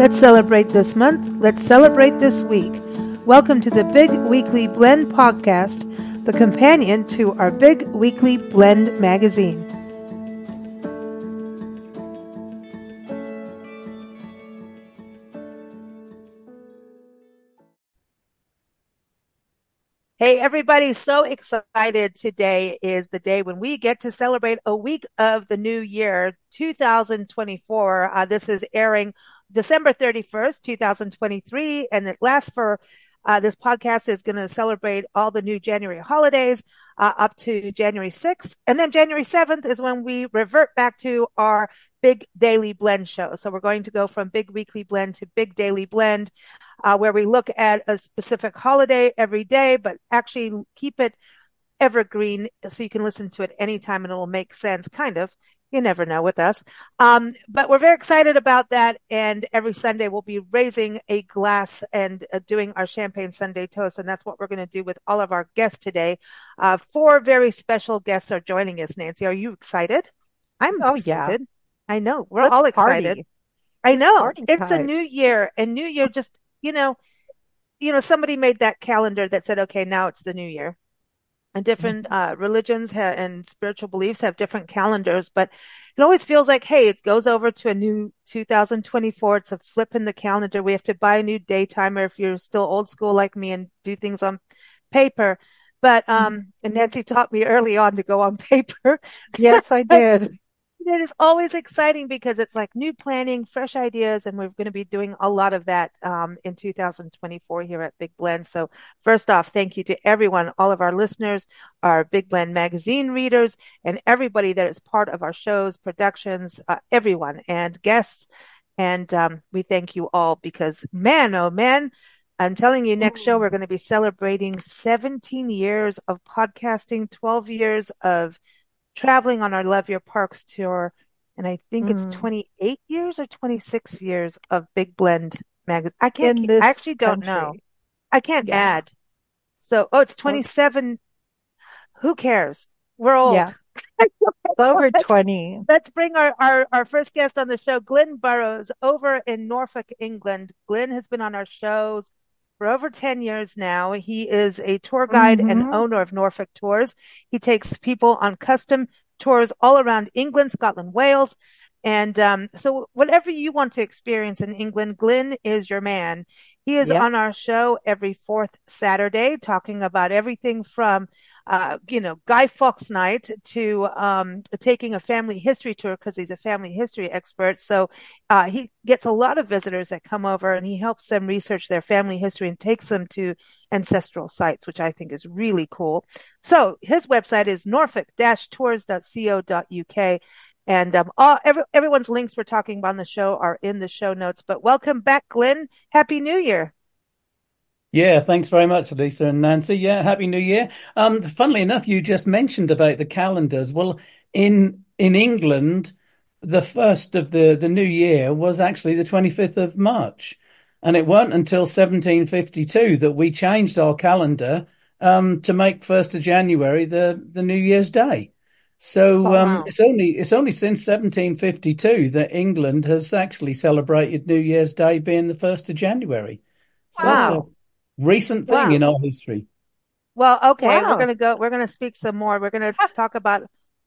Let's celebrate this month. Let's celebrate this week. Welcome to the Big Weekly Blend podcast, the companion to our Big Weekly Blend magazine. Hey, everybody. So excited. Today is the day when we get to celebrate a week of the new year, 2024. Uh, this is airing December 31st, 2023, and it lasts for uh, this podcast is going to celebrate all the new January holidays uh, up to January 6th. And then January 7th is when we revert back to our big daily blend show. So we're going to go from big weekly blend to big daily blend uh, where we look at a specific holiday every day, but actually keep it evergreen so you can listen to it anytime and it'll make sense, kind of. You never know with us. Um, but we're very excited about that. And every Sunday we'll be raising a glass and uh, doing our champagne Sunday toast. And that's what we're going to do with all of our guests today. Uh, four very special guests are joining us. Nancy, are you excited? I'm oh, excited. Yeah. I know. We're Let's all excited. Party. I know. It's a new year and new year just you know, you know, somebody made that calendar that said, okay, now it's the new year. And different uh, religions ha- and spiritual beliefs have different calendars, but it always feels like, hey, it goes over to a new 2024. It's a flip in the calendar. We have to buy a new day timer if you're still old school like me and do things on paper. But um, mm-hmm. and Nancy taught me early on to go on paper. Yes, I did it is always exciting because it's like new planning, fresh ideas, and we're going to be doing a lot of that um, in 2024 here at Big Blend. So first off, thank you to everyone, all of our listeners, our Big Blend magazine readers, and everybody that is part of our shows, productions, uh, everyone, and guests. And um, we thank you all because man, oh man, I'm telling you, next show we're going to be celebrating 17 years of podcasting, 12 years of traveling on our Love Your Parks tour. And I think mm. it's 28 years or 26 years of Big Blend magazine. I can't, I actually don't country. know. I can't yeah. add. So, oh, it's 27. Who cares? We're old. Yeah. over 20. Let's bring our, our, our first guest on the show, Glynn Burrows, over in Norfolk, England. Glynn has been on our shows for over 10 years now. He is a tour guide mm-hmm. and owner of Norfolk Tours. He takes people on custom tours all around England, Scotland, Wales. And um, so whatever you want to experience in England, Glynn is your man. He is yep. on our show every fourth Saturday talking about everything from uh, you know, Guy Fawkes night to um, taking a family history tour because he's a family history expert. So uh, he gets a lot of visitors that come over and he helps them research their family history and takes them to ancestral sites, which I think is really cool. So his website is norfolk-tours.co.uk. And um, all every, everyone's links we're talking about on the show are in the show notes. But welcome back, Glynn. Happy New Year. Yeah, thanks very much, Lisa and Nancy. Yeah, happy New Year. Um, funnily enough, you just mentioned about the calendars. Well, in in England, the first of the the new year was actually the 25th of March, and it weren't until 1752 that we changed our calendar um, to make first of January the the New Year's Day. So oh, um, it's only it's only since 1752 that England has actually celebrated New Year's Day being the first of January. So wow recent thing wow. in our history. Well, okay, wow. we're gonna go. We're gonna speak some more. We're gonna talk about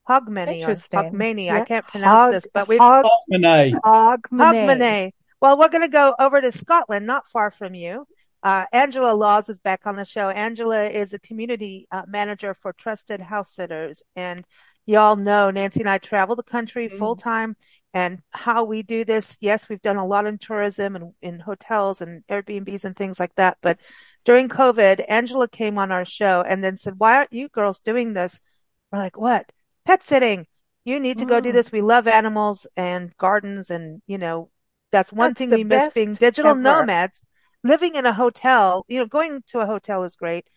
Hogmanay or Hogmanay. Yeah. I can't pronounce Hog, this, but we Hog, Hogmanay. Hogmanay. Hogmanay. Well, we're gonna go over to Scotland, not far from you. Uh, Angela Laws is back on the show. Angela is a community uh, manager for Trusted House Sitters, and y'all know Nancy and I travel the country mm. full time and how we do this. Yes, we've done a lot in tourism and in hotels and Airbnbs and things like that. But during COVID, Angela came on our show and then said, why aren't you girls doing this? We're like, what? Pet sitting. You need to go do mm. this. We love animals and gardens. And, you know, that's one that's thing we miss being digital ever. nomads. Living in a hotel, you know, going to a hotel is great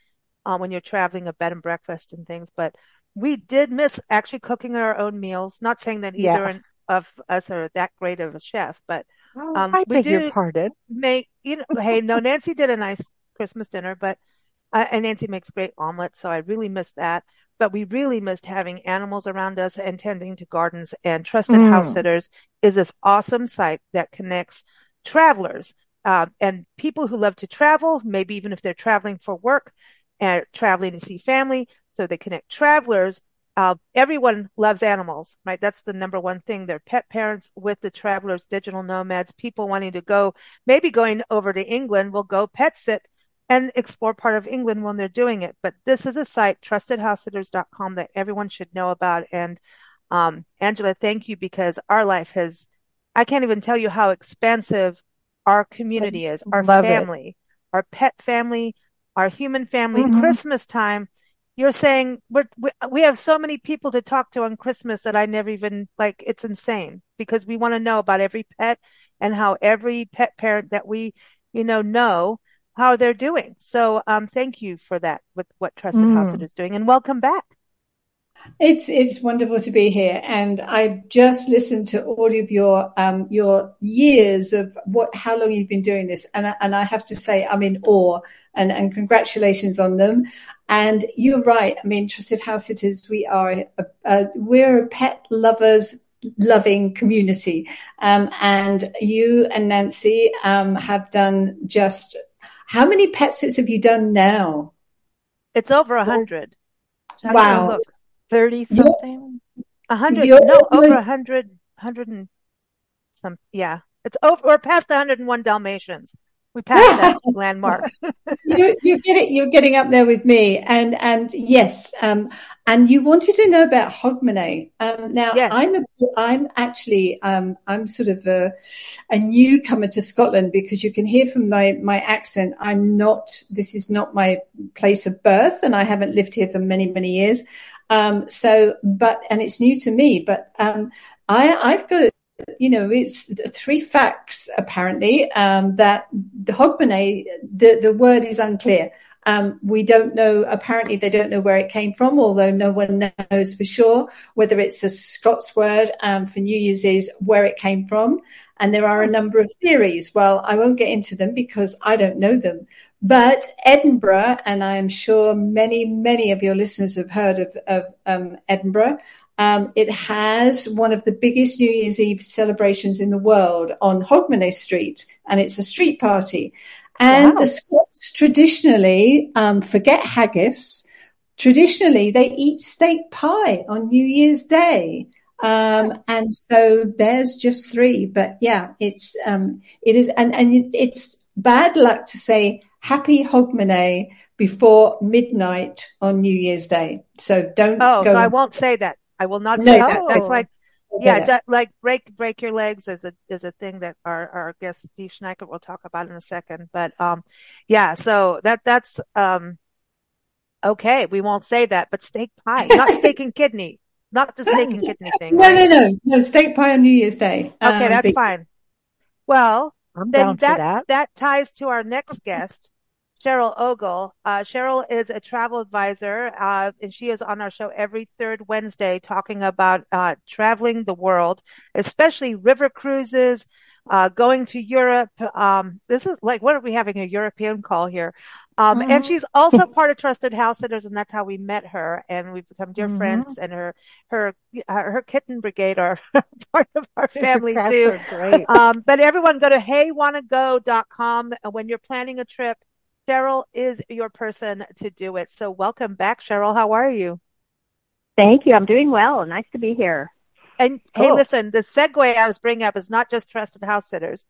um, when you're traveling a bed and breakfast and things, but we did miss actually cooking our own meals. Not saying that either yeah of us are that great of a chef, but oh, um, I we beg do your pardon. Make you know, hey, no, Nancy did a nice Christmas dinner, but uh, and Nancy makes great omelets, so I really missed that. But we really missed having animals around us and tending to gardens. And Trusted mm. House Sitters is this awesome site that connects travelers uh, and people who love to travel, maybe even if they're traveling for work and traveling to see family. So they connect travelers. Uh, everyone loves animals, right? That's the number one thing. They're pet parents with the travelers, digital nomads, people wanting to go, maybe going over to England will go pet sit and explore part of England when they're doing it. But this is a site, trustedhousesitters.com, that everyone should know about. And um, Angela, thank you because our life has, I can't even tell you how expansive our community is, our Love family, it. our pet family, our human family, mm-hmm. Christmas time. You're saying we're, we, we have so many people to talk to on Christmas that I never even like, it's insane because we want to know about every pet and how every pet parent that we, you know, know how they're doing. So, um, thank you for that with what Trusted mm. House is doing and welcome back. It's it's wonderful to be here, and I just listened to all of your um, your years of what how long you've been doing this, and I, and I have to say I'm in awe, and and congratulations on them. And you're right. I mean, trusted house sitters, we are a, a, we're a pet lovers loving community, um, and you and Nancy um, have done just how many pet sits have you done now? It's over a hundred. Wow. 30 something? A hundred, no, over a hundred, hundred and some, yeah. It's over, we're past the 101 Dalmatians. We passed that landmark. you, you get it. You're getting up there with me, and and yes, um, and you wanted to know about Hogmanay. Um, now, yes. I'm a, I'm actually um, I'm sort of a, a newcomer to Scotland because you can hear from my my accent. I'm not. This is not my place of birth, and I haven't lived here for many many years. Um, so, but, and it's new to me, but, um, I, I've got, you know, it's three facts apparently, um, that the Hogmanay, the, the word is unclear. Um, we don't know, apparently they don't know where it came from, although no one knows for sure whether it's a Scots word um, for New Year's is where it came from. And there are a number of theories. Well, I won't get into them because I don't know them. But Edinburgh, and I'm sure many, many of your listeners have heard of, of um, Edinburgh. Um, it has one of the biggest New Year's Eve celebrations in the world on Hogmanay Street, and it's a street party. And wow. the Scots traditionally um, forget haggis. Traditionally, they eat steak pie on New Year's Day. Um, and so there's just three, but yeah, it's, um, it is, and, and it's bad luck to say happy Hogmanay before midnight on New Year's Day. So don't. Oh, so I won't say that. I will not say no, that. That's like, yeah, that, like break break your legs is a is a thing that our our guest Steve Schneiker will talk about in a second. But um, yeah, so that that's um, okay. We won't say that, but steak pie, not steak and kidney, not the steak and kidney thing. No, right? no, no, no. Steak pie on New Year's Day. Okay, um, that's fine. Well, I'm then that, that that ties to our next guest. Cheryl Ogle. Uh, Cheryl is a travel advisor, uh, and she is on our show every third Wednesday talking about uh, traveling the world, especially river cruises, uh, going to Europe. Um, this is like, what are we having a European call here? Um, mm-hmm. and she's also part of Trusted House Sitters, and that's how we met her, and we've become dear mm-hmm. friends. And her, her, her kitten brigade are part of our family too. Great. Um, but everyone go to heywannago.com when you're planning a trip Cheryl is your person to do it. So welcome back, Cheryl. How are you? Thank you. I'm doing well. Nice to be here. And hey, listen, the segue I was bringing up is not just trusted house sitters.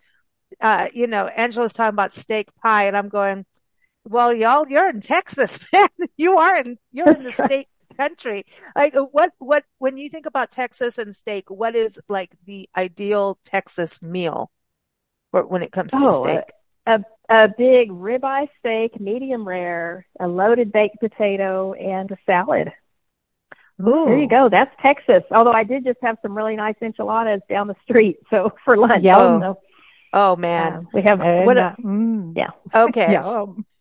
Uh, you know, Angela's talking about steak pie and I'm going, well, y'all, you're in Texas, man. You are in, you're in the state country. Like what, what, when you think about Texas and steak, what is like the ideal Texas meal when it comes to oh, steak? A, a big ribeye steak, medium rare, a loaded baked potato, and a salad. Ooh. There you go. That's Texas. Although I did just have some really nice enchiladas down the street, so for lunch. So, oh man, uh, we have and, what? A, mm. Yeah. Okay.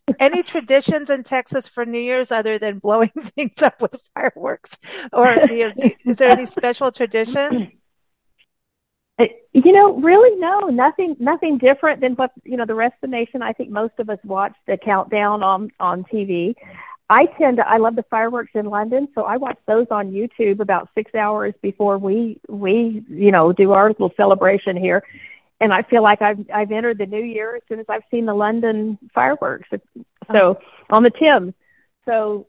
Any traditions in Texas for New Year's other than blowing things up with fireworks, or you know, is there any special tradition? Uh, you know, really, no, nothing, nothing different than what you know the rest of the nation. I think most of us watch the countdown on on TV. I tend to, I love the fireworks in London, so I watch those on YouTube about six hours before we we you know do our little celebration here. and I feel like I've I've entered the new year as soon as I've seen the London fireworks. So oh. on the Thames. So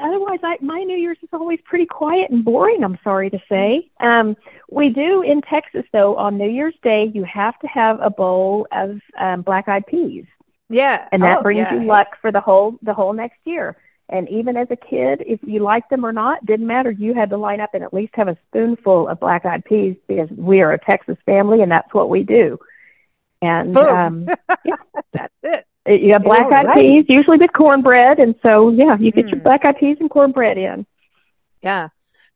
otherwise, I, my New Year's is always pretty quiet and boring. I'm sorry to say. Um, we do in Texas though. On New Year's Day, you have to have a bowl of um, black-eyed peas. Yeah, and that oh, brings yeah. you luck for the whole the whole next year. And even as a kid, if you liked them or not, didn't matter. You had to line up and at least have a spoonful of black eyed peas because we are a Texas family and that's what we do. And um, yeah, that's it. You have black eyed right. peas, usually with cornbread. And so, yeah, you get mm. your black eyed peas and cornbread in. Yeah.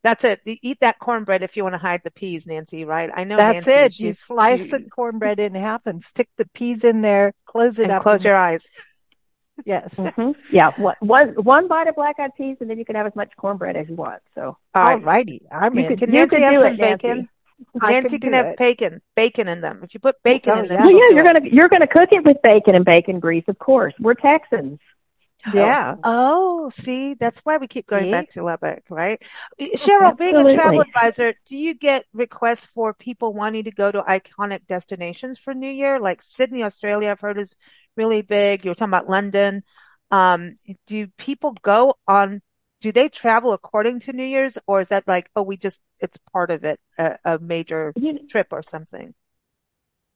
That's it. You eat that cornbread if you want to hide the peas, Nancy, right? I know That's Nancy, it. You slice you, the cornbread in half and stick the peas in there, close it and up. Close and, your eyes. Yes. Mm-hmm. Yeah. One, one bite of black eyed peas, and then you can have as much cornbread as you want. So. All righty. I'm you in. Could, can you Nancy could have do some it, bacon? Nancy. Nancy can have it. bacon, bacon in them. If you put bacon Oh, in them, yeah. Well, yeah, you're it. gonna you're gonna cook it with bacon and bacon grease, of course. We're Texans. Yeah. Oh, see, that's why we keep going See? back to Lubbock, right? Cheryl, being a travel advisor, do you get requests for people wanting to go to iconic destinations for New Year? Like Sydney, Australia, I've heard is really big. You were talking about London. Um, do people go on, do they travel according to New Year's or is that like, oh, we just, it's part of it, a, a major You trip or something?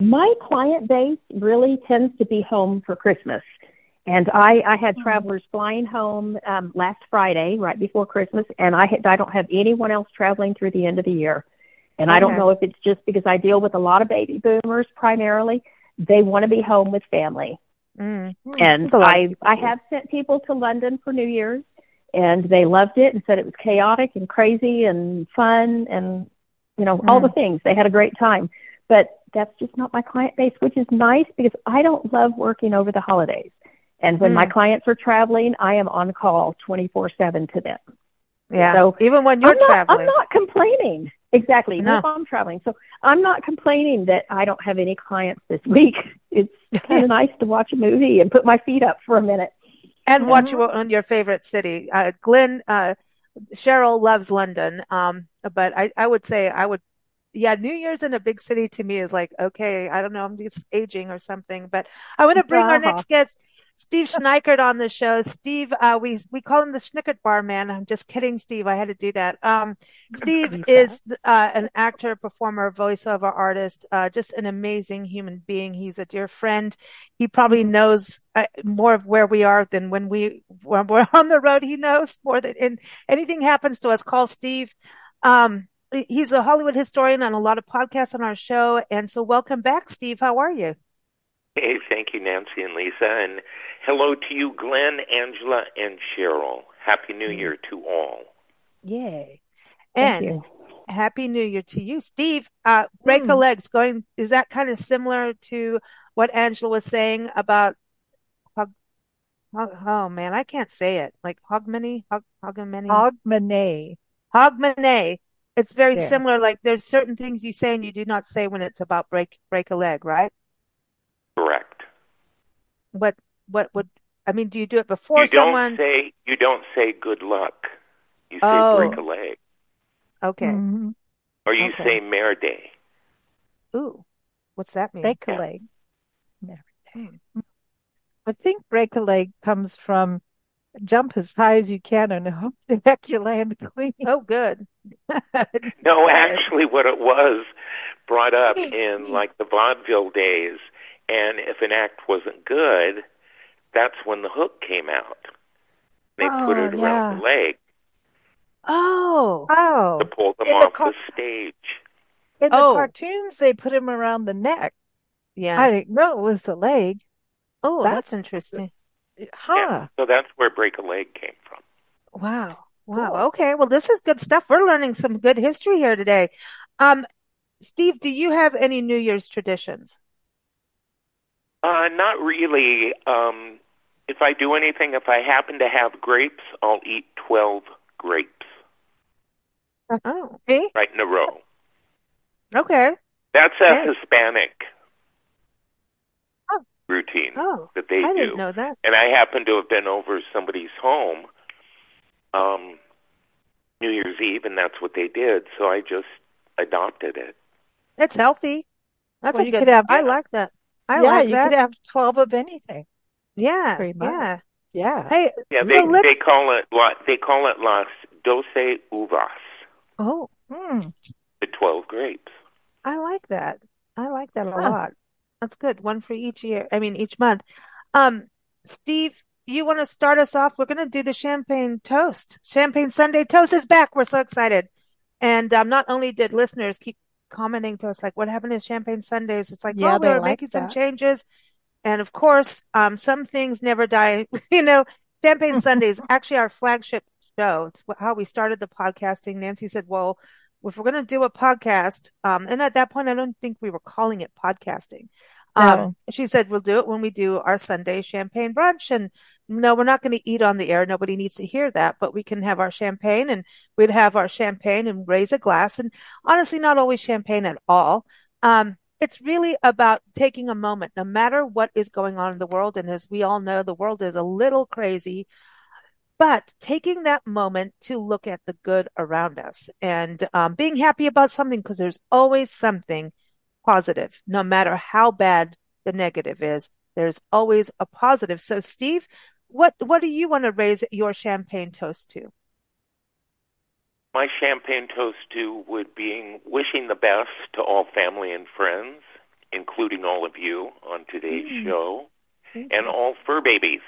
my client base really tends to be home for Christmas. And I, I had travelers flying home um, last Friday, right before Christmas, and I, had, I don't have anyone else traveling through the end of the year. And I don't know if it's just because I deal with a lot of baby boomers primarily. They want to be home with family. Mm. And That's a lot of I, I have sent people to London for New Year's, and they loved it and said it was chaotic and crazy and fun and you know all the things. They had a great time, but that's just not my client base, which is nice because I don't love working over the holidays. And when my Mm. clients are traveling, I am on call twenty four seven to them. Yeah. So Even when you're I'm not, traveling. I'm not complaining. Exactly. No. if I'm traveling. So I'm not complaining that I don't have any clients this week. It's kind of nice to watch a movie and put my feet up for a minute. And watch Mhm. you on your favorite city. Uh, Glynn, uh, Cheryl loves London. Um, but I, I would say I would, yeah, New Year's in a big city to me is like, okay, I don't know, I'm just aging or something, but I want to bring our Uh-huh. next guest, Steve Schneickert on the show. Steve, uh, we, we call him the Schnickert Bar Man. I'm just kidding, Steve. I had to do that. Um, Steve is, uh, an actor, performer, voiceover artist, uh, just an amazing human being. He's a dear friend. He probably knows uh, more of where we are than when we, when we're on the road. He knows more than, and anything happens to us, call Steve. Um, he's a Hollywood historian on a lot of podcasts on our show. And so welcome back, Steve. How are you? Hey, thank you, Nancy and Lisa. And hello to you, Glynn, Angela, and Cheryl. Happy New Year to all. Yay. Thank And you. happy new year to you, Steve. Uh, break a legs going, is that kind of similar to what Angela was saying about hog, hog, oh man, I can't say it. Like hogmanay, hog, hogmanay, Hogmanay. hogmanay. It's very There. similar. Like there's certain things you say and you do not say when it's about break, break a leg, right? Correct. What, what would, I mean, do you do it before you don't someone? say you don't say good luck. You say Oh. break a leg, Okay. Mhm. or you Okay. say merde. Ooh, what's that mean? Break a Yeah. leg. Never. I think break a leg comes from jump as high as you can and hope the heck you land clean. Oh, good. No, actually, what it was brought up in like the vaudeville days, and if an act wasn't good, that's when the hook came out. They put Oh, it around yeah. the leg Oh, Oh, to pull them In the off car- the stage. in the Oh. cartoons, they put him around the neck. yeah. I didn't know it was the leg. Oh, That's- that's interesting. Huh. Yeah. So that's where break a leg came from. Wow. Wow. Cool. Okay. Well, this is good stuff. We're learning some good history here today. Um, Steve, do you have any New Year's traditions? Uh, not really. Um, if I do anything, if I happen to have grapes, I'll eat 12 grapes Oh, See? right in a row. okay. That's a Hey. Hispanic Oh. routine Oh, that they I do. didn't know that. And I happen to have been over somebody's home um, New Year's Eve, and that's what they did. So I just adopted it. It's healthy. That's well, a good. Have, I like that. I yeah, like you that. could have twelve of anything. Yeah, yeah, yeah. Hey, yeah. They so they call it what they call it las doce uvas. Oh, hmm. the twelve grapes. I like that. I like that a huh. lot. That's good. One for each year. I mean, each month. Um, Steve, you want to start us off? We're going to do the champagne toast. Champagne Sunday toast is back. We're so excited. And um, not only did listeners keep commenting to us, like, what happened to Champagne Sundays? It's like, yeah, oh, we're like making that. some changes. And of course, um, some things never die. you know, Champagne Sundays, actually our flagship show. It's how we started the podcasting. Nancy said, well, if we're going to do a podcast, um, and at that point, I don't think we were calling it podcasting. Um, she said, we'll do it when we do our Sunday champagne brunch. And no, we're not going to eat on the air. Nobody needs to hear that, but we can have our champagne and we'd have our champagne and raise a glass. And honestly, not always champagne at all. Um, it's really about taking a moment, no matter what is going on in the world. And as we all know, the world is a little crazy, but taking that moment to look at the good around us and um, being happy about something because there's always something positive, no matter how bad the negative is. There's always a positive. So, Steve, what what do you want to raise your champagne toast to? My champagne toast to would be wishing the best to all family and friends, including all of you on today's mm. show, and all fur babies.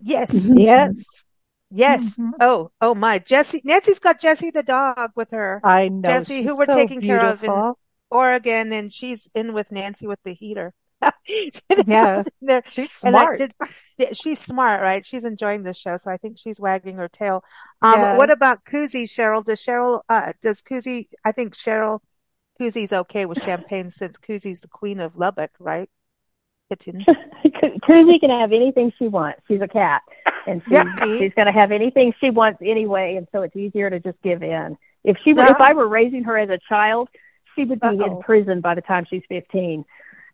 Yes, mm-hmm. yes, yes. Mm-hmm. Oh, oh my, Jesse! Nancy's got Jesse the dog with her. I know Jesse, who we're so taking beautiful. care of in Oregon, and she's in with Nancy with the heater. yeah, she's smart. Did, she's smart, right? She's enjoying this show, so I think she's wagging her tail. Um, yeah. What about Koozie, Cheryl? Does Cheryl? Uh, does Koozie? I think Cheryl Koozie's okay with champagne since Koozie's the queen of Lubbock, right? Koozie can have anything she wants. She's a cat, and she's, yeah. she's going to have anything she wants anyway, and so it's easier to just give in. If she, uh-huh. if I were raising her as a child, she would be Uh-oh. in prison by the time she's fifteen.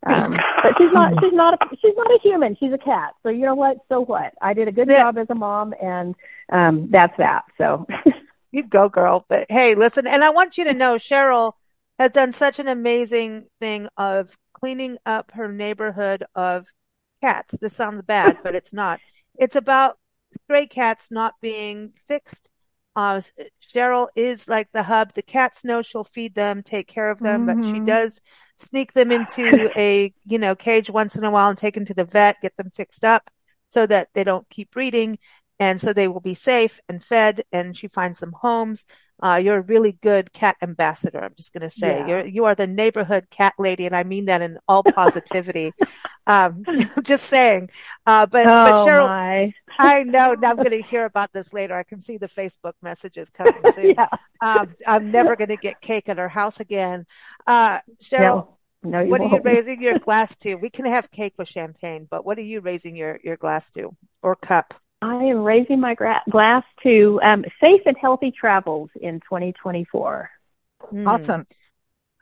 Um, but she's not she's not a, she's not a human. She's a cat. So you know what? So what? I did a good yeah. job as a mom, and um, that's that. So you go, girl. But hey, listen, and I want you to know, Cheryl has done such an amazing thing of cleaning up her neighborhood of cats. This sounds bad, but it's not. It's about stray cats not being fixed. Uh, Cheryl is like the hub. The cats know she'll feed them, take care of them, mm-hmm. but she mm-hmm. does sneak them into a, you know, cage once in a while and take them to the vet, get them fixed up so that they don't keep breeding. And so they will be safe and fed and she finds them homes. Uh, you're a really good cat ambassador. I'm just going to say yeah. you're, you are the neighborhood cat lady. And I mean that in all positivity. um, just saying. Uh, but, oh, but Cheryl, my. I know I'm going to hear about this later. I can see the Facebook messages coming soon. yeah. um, I'm never going to get cake at our house again. Uh, Cheryl, no, what won't. are you raising your glass to? We can have cake with champagne, but what are you raising your, your glass to or cup? I am raising my gra- glass to um, safe and healthy travels in 2024. Mm. Awesome.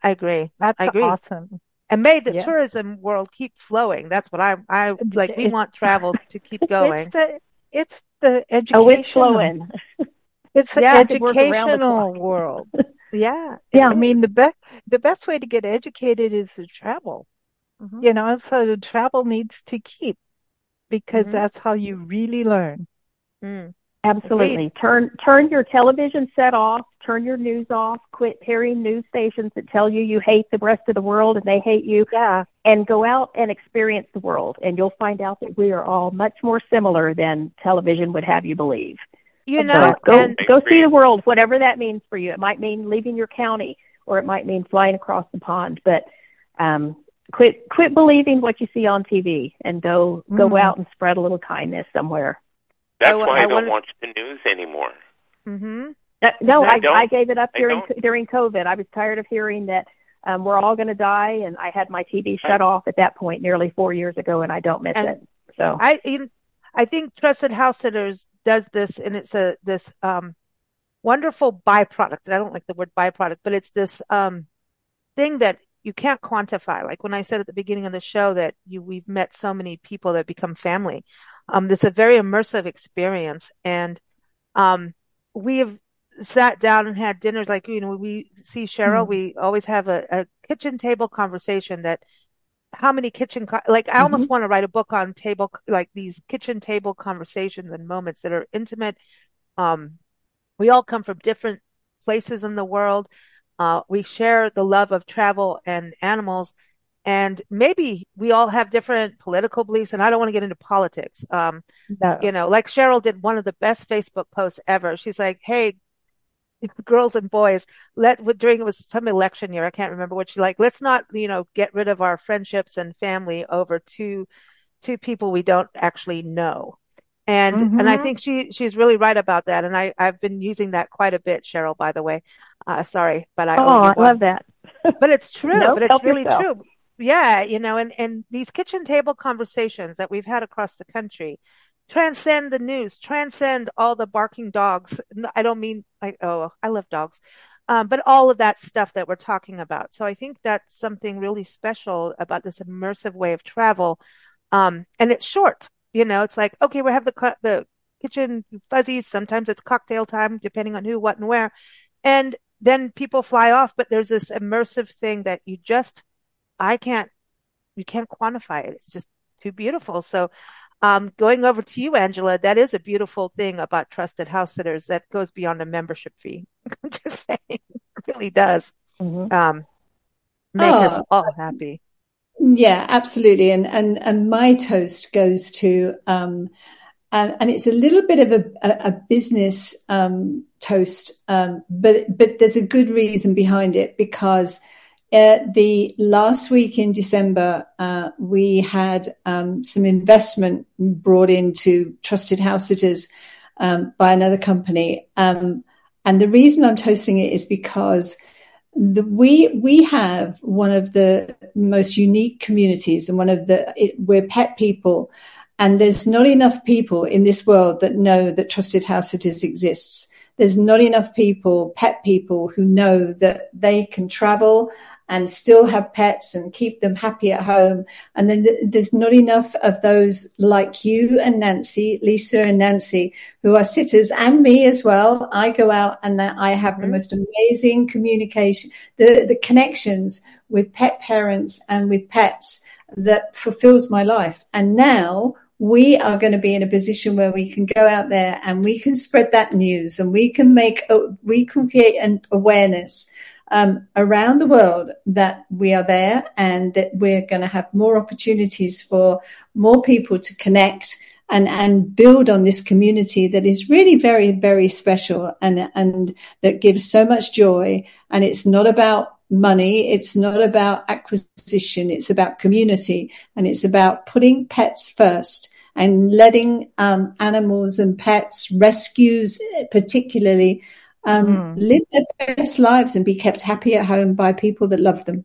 I agree. That's I agree. awesome. And may the yeah. tourism world keep flowing. That's what I, I like. We want travel to keep going. It's the, it's the educational. Oh, it's flowing. It's the yeah, educational the world. yeah. Yeah. I mean, the best, the best way to get educated is to travel. Mm-hmm. You know, so the travel needs to keep because mm-hmm. that's how you really learn. Mm. Absolutely. Turn turn your television set off, turn your news off, quit hearing news stations that tell you you hate the rest of the world and they hate you. Yeah. And go out and experience the world and you'll find out that we are all much more similar than television would have you believe. You know, so go and- go see the world, whatever that means for you. It might mean leaving your county or it might mean flying across the pond, but um quit quit believing what you see on TV and go mm. go out and spread a little kindness somewhere. That's why I, I don't wanna... watch the news anymore. Mm-hmm. Uh, no, I, I, I, gave it up during during COVID. I was tired of hearing that um, we're all going to die, and I had my TV shut off at that point nearly four years ago, and I don't miss and it. So I I think Trusted House Sitters does this, and it's a this um, wonderful byproduct. I don't like the word byproduct, but it's this um, thing that you can't quantify. Like when I said at the beginning of the show that you, we've met so many people that become family. Um, it's a very immersive experience. And, um, we have sat down and had dinners like, you know, we see Cheryl, mm we always have a, a kitchen table conversation that how many kitchen co- like I mm-hmm. almost want to write a book on table like these kitchen table conversations and moments that are intimate. Um, we all come from different places in the world. Uh, we share the love of travel and animals. And maybe we all have different political beliefs, and I don't want to get into politics. Um, no. you know, like Cheryl did one of the best Facebook posts ever. She's like, Hey, girls and boys, let during it was some election year, I can't remember what she like. Let's not, you know, get rid of our friendships and family over two two people we don't actually know. And mm-hmm. and I mm-hmm. think she she's really right about that. And I I've been using that quite a bit, Cheryl. By the way, uh, sorry, but I oh I love that. but it's true. but it's really yourself. true. Yeah, you know, and and these kitchen table conversations that we've had across the country transcend the news, transcend all the barking dogs. I don't mean like, oh, I love dogs. Um, but all of that stuff that we're talking about. So I think that's something really special about this immersive way of travel. Um, and it's short, you know, it's like, okay, we have the, the kitchen fuzzies. Sometimes it's cocktail time, depending on who, what, and where. And then people fly off, but there's this immersive thing that you just, I can't, you can't quantify it. It's just too beautiful. So um, going over to you, Angela, that is a beautiful thing about trusted house sitters that goes beyond a membership fee. I'm just saying, it really does. Mm-hmm. Um, make oh, us all happy. Yeah, absolutely. And, and, and my toast goes to, um, and, and it's a little bit of a, a, a business, um, toast. Um, but, but there's a good reason behind it because uh, the last week in December, uh, we had um, some investment brought into Trusted House Sitters um, by another company, um, and the reason I'm toasting it is because the, we we have one of the most unique communities, and one of the it, we're pet people, and there's not enough people in this world that know that Trusted House Sitters exists. There's not enough people, pet people, who know that they can travel and still have pets and keep them happy at home. And then th- there's not enough of those like you and Nancy, Lisa and Nancy, who are sitters and me as well. I go out and I have mm-hmm. the most amazing communication, the, the connections with pet parents and with pets that fulfills my life. And now we are going to be in a position where we can go out there and we can spread that news and we can make, a, we can create an awareness um, around the world that we are there and that we're going to have more opportunities for more people to connect and, and build on this community that is really very, very special and, and that gives so much joy. And it's not about money. It's not about acquisition. It's about community and it's about putting pets first and letting um, animals and pets, rescues particularly, um, mm. live their best lives and be kept happy at home by people that love them.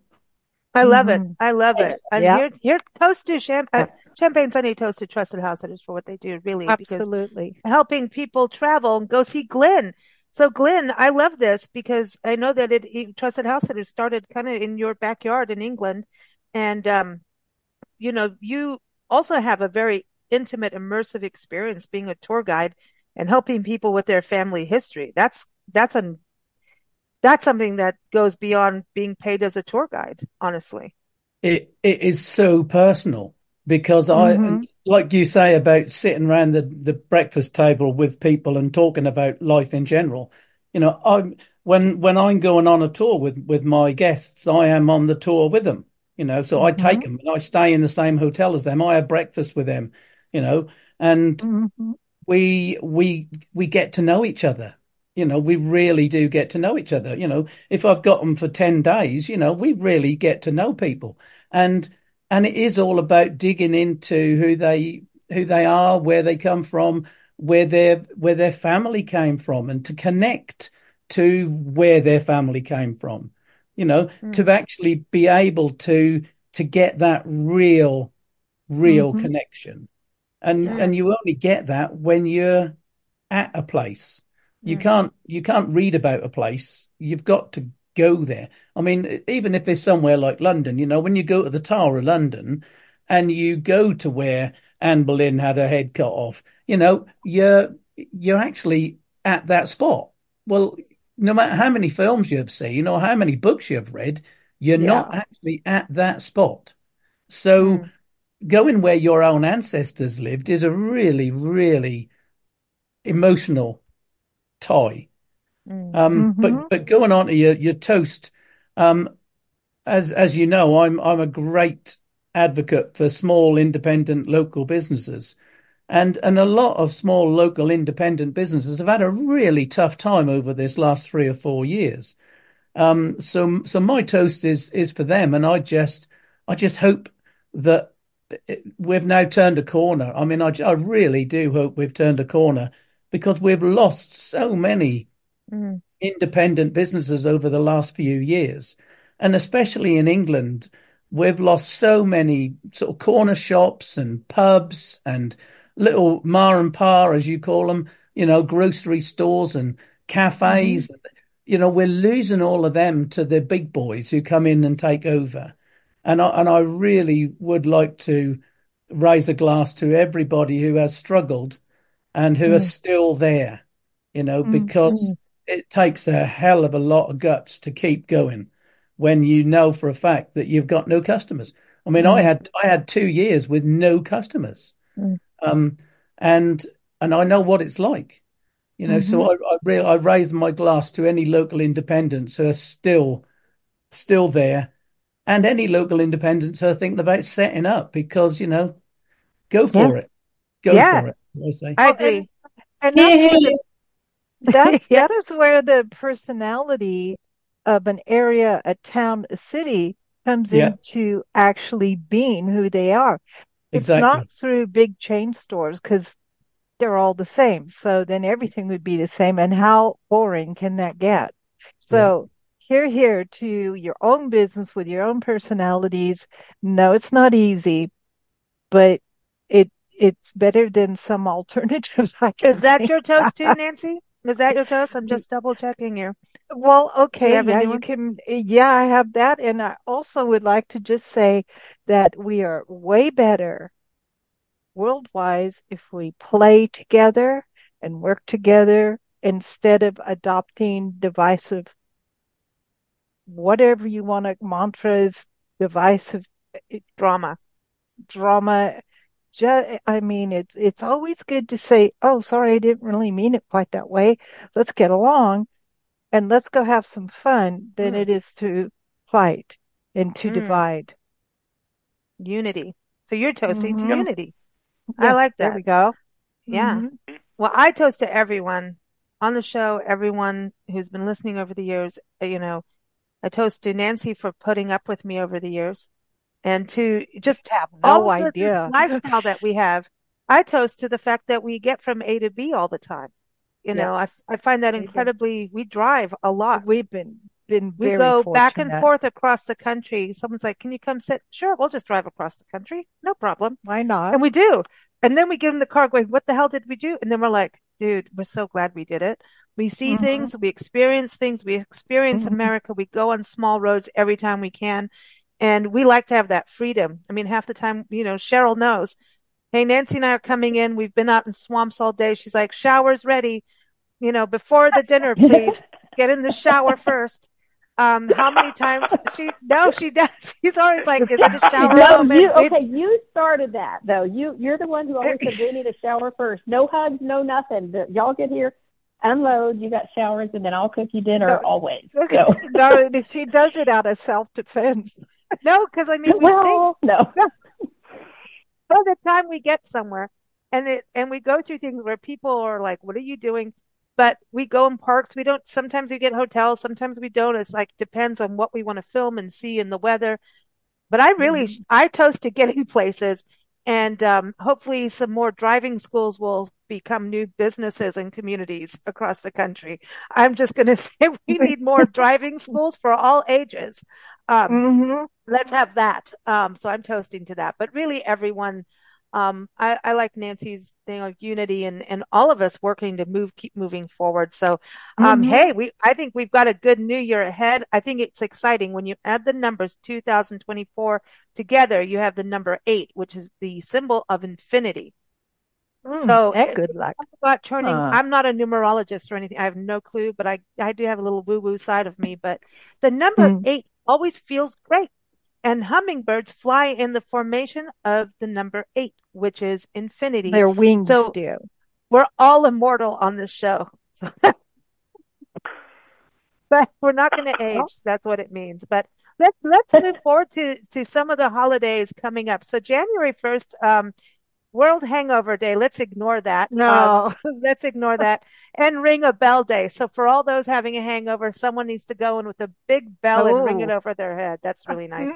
I love mm. it. I love it. And yep. here, here, toast to champagne. Champagne Sunday toast to Trusted House Sitters for what they do, really. Absolutely. helping people travel and go see Glynn. So Glynn, I love this because I know that it, Trusted House Sitters started kind of in your backyard in England. And, um, you know, you also have a very intimate, immersive experience being a tour guide and helping people with their family history. That's that's a that's something that goes beyond being paid as a tour guide, honestly. It it is so personal because mm-hmm. I like you say about sitting around the, the breakfast table with people and talking about life in general. You know, I when when I'm going on a tour with with my guests, I am on the tour with them. You know, so mm-hmm. I take them and I stay in the same hotel as them. I have breakfast with them. You know, and mm-hmm. we we we get to know each other you know, we really do get to know each other. You know, if I've got them for 10 days, you know, we really get to know people. And, and it is all about digging into who they, who they are, where they come from, where their, where their family came from and to connect to where their family came from, you know, mm. to actually be able to, to get that real, real mm-hmm. connection. And, yeah. and you only get that when you're at a place you can't you can't read about a place. You've got to go there. I mean, even if it's somewhere like London, you know, when you go to the Tower of London and you go to where Anne Boleyn had her head cut off, you know, you're you're actually at that spot. Well, no matter how many films you've seen or how many books you've read, You're yeah. not actually at that spot. So mm. going where your own ancestors lived is a really, really emotional tie. Mm. Um, mm-hmm. but, but going on to your, your toast, um, as, as you know, I'm, I'm a great advocate for small, independent local businesses. And, and a lot of small local independent businesses have had a really tough time over this last three or four years. Um, so, so my toast is, is for them. And I just, I just hope that we've now turned a corner. I mean, I, I really do hope we've turned a corner because we've lost so many mm. independent businesses over the last few years. And especially in England, we've lost so many sort of corner shops and pubs and little ma and pa, as you call them, you know, grocery stores and cafes. Mm-hmm. You know, we're losing all of them to the big boys who come in and take over. And I, and I really would like to raise a glass to everybody who has struggled and who mm. are still there, you know, mm. because mm. it takes a hell of a lot of guts to keep going when you know for a fact that you've got no customers. I mean, I mm. had I had two years with no customers, mm. um, and and I know what it's like, you know. Mm-hmm. So I I, re- I raise my glass to any local independents who are still still there and any local independents who are thinking about setting up because, you know, go for yeah. it. Go yeah. for it. I, say. I oh, agree. And, and that's that, that is where the personality of an area, a town, a city comes yeah. into actually being who they are. It's exactly. not through big chain stores because they're all the same. So then everything would be the same. And how boring can that get? So here, here to your own business with your own personalities. No, it's not easy, but it it's better than some alternatives. Is that your toast too, Nancy? Is that your toast? I'm just double checking here. Well, okay, yeah, you can. Yeah, I have that, and I also would like to just say that we are way better worldwide if we play together and work together instead of adopting divisive whatever you want to mantras, divisive eh, drama, drama. Just, I mean, it's, it's always good to say, Oh, sorry, I didn't really mean it quite that way. Let's get along and let's go have some fun than mm. it is to fight and to mm. divide. Unity. So you're toasting mm-hmm. to unity. Yeah, I like that. There we go. Yeah. Mm-hmm. Well, I toast to everyone on the show, everyone who's been listening over the years, you know, I toast to Nancy for putting up with me over the years and to just have no idea lifestyle that we have. I toast to the fact that we get from A to B all the time. You yeah. know, I, I find that incredibly, we drive a lot. We've been, been we go fortunate. back and forth across the country. Someone's like, can you come sit? Sure. We'll just drive across the country. No problem. Why not? And we do. And then we get in the car going, what the hell did we do? And then we're like, dude, we're so glad we did it. We see mm-hmm. things, we experience things, we experience mm-hmm. America, we go on small roads every time we can. And we like to have that freedom. I mean, half the time, you know, Cheryl knows. Hey, Nancy and I are coming in. We've been out in swamps all day. She's like, shower's ready. You know, before the dinner, please get in the shower first. Um, how many times she? No, she does. She's always like, "Is it a shower?" No, you, okay, you started that though. You you're the one who always said we need a shower first. No hugs, no nothing. Y'all get here unload, you got showers, and then I'll cook you dinner no, always. So. no, she does it out of self defense. no, because I mean, well, no. no. By the time we get somewhere, and it and we go through things where people are like, "What are you doing?" But we go in parks. We don't. Sometimes we get hotels. Sometimes we don't. It's like depends on what we want to film and see in the weather. But I really, mm-hmm. I toast to getting places and um, hopefully some more driving schools will become new businesses and communities across the country. I'm just going to say we need more driving schools for all ages. Um, mm-hmm. Let's have that. Um, so I'm toasting to that. But really, everyone um, I, I, like Nancy's thing of unity and, and all of us working to move, keep moving forward. So, um, mm-hmm. hey, we, I think we've got a good new year ahead. I think it's exciting when you add the numbers 2024 together, you have the number eight, which is the symbol of infinity. Mm, so good luck. About turning, uh. I'm not a numerologist or anything. I have no clue, but I, I do have a little woo woo side of me, but the number mm. eight always feels great. And hummingbirds fly in the formation of the number eight, which is infinity. Their wings so do. We're all immortal on this show. but we're not going to age. That's what it means. But let's let's move forward to to some of the holidays coming up. So January first, um, World Hangover Day. Let's ignore that. No, um, let's ignore that. And Ring a Bell Day. So for all those having a hangover, someone needs to go in with a big bell and ring it oh. over their head. That's really nice.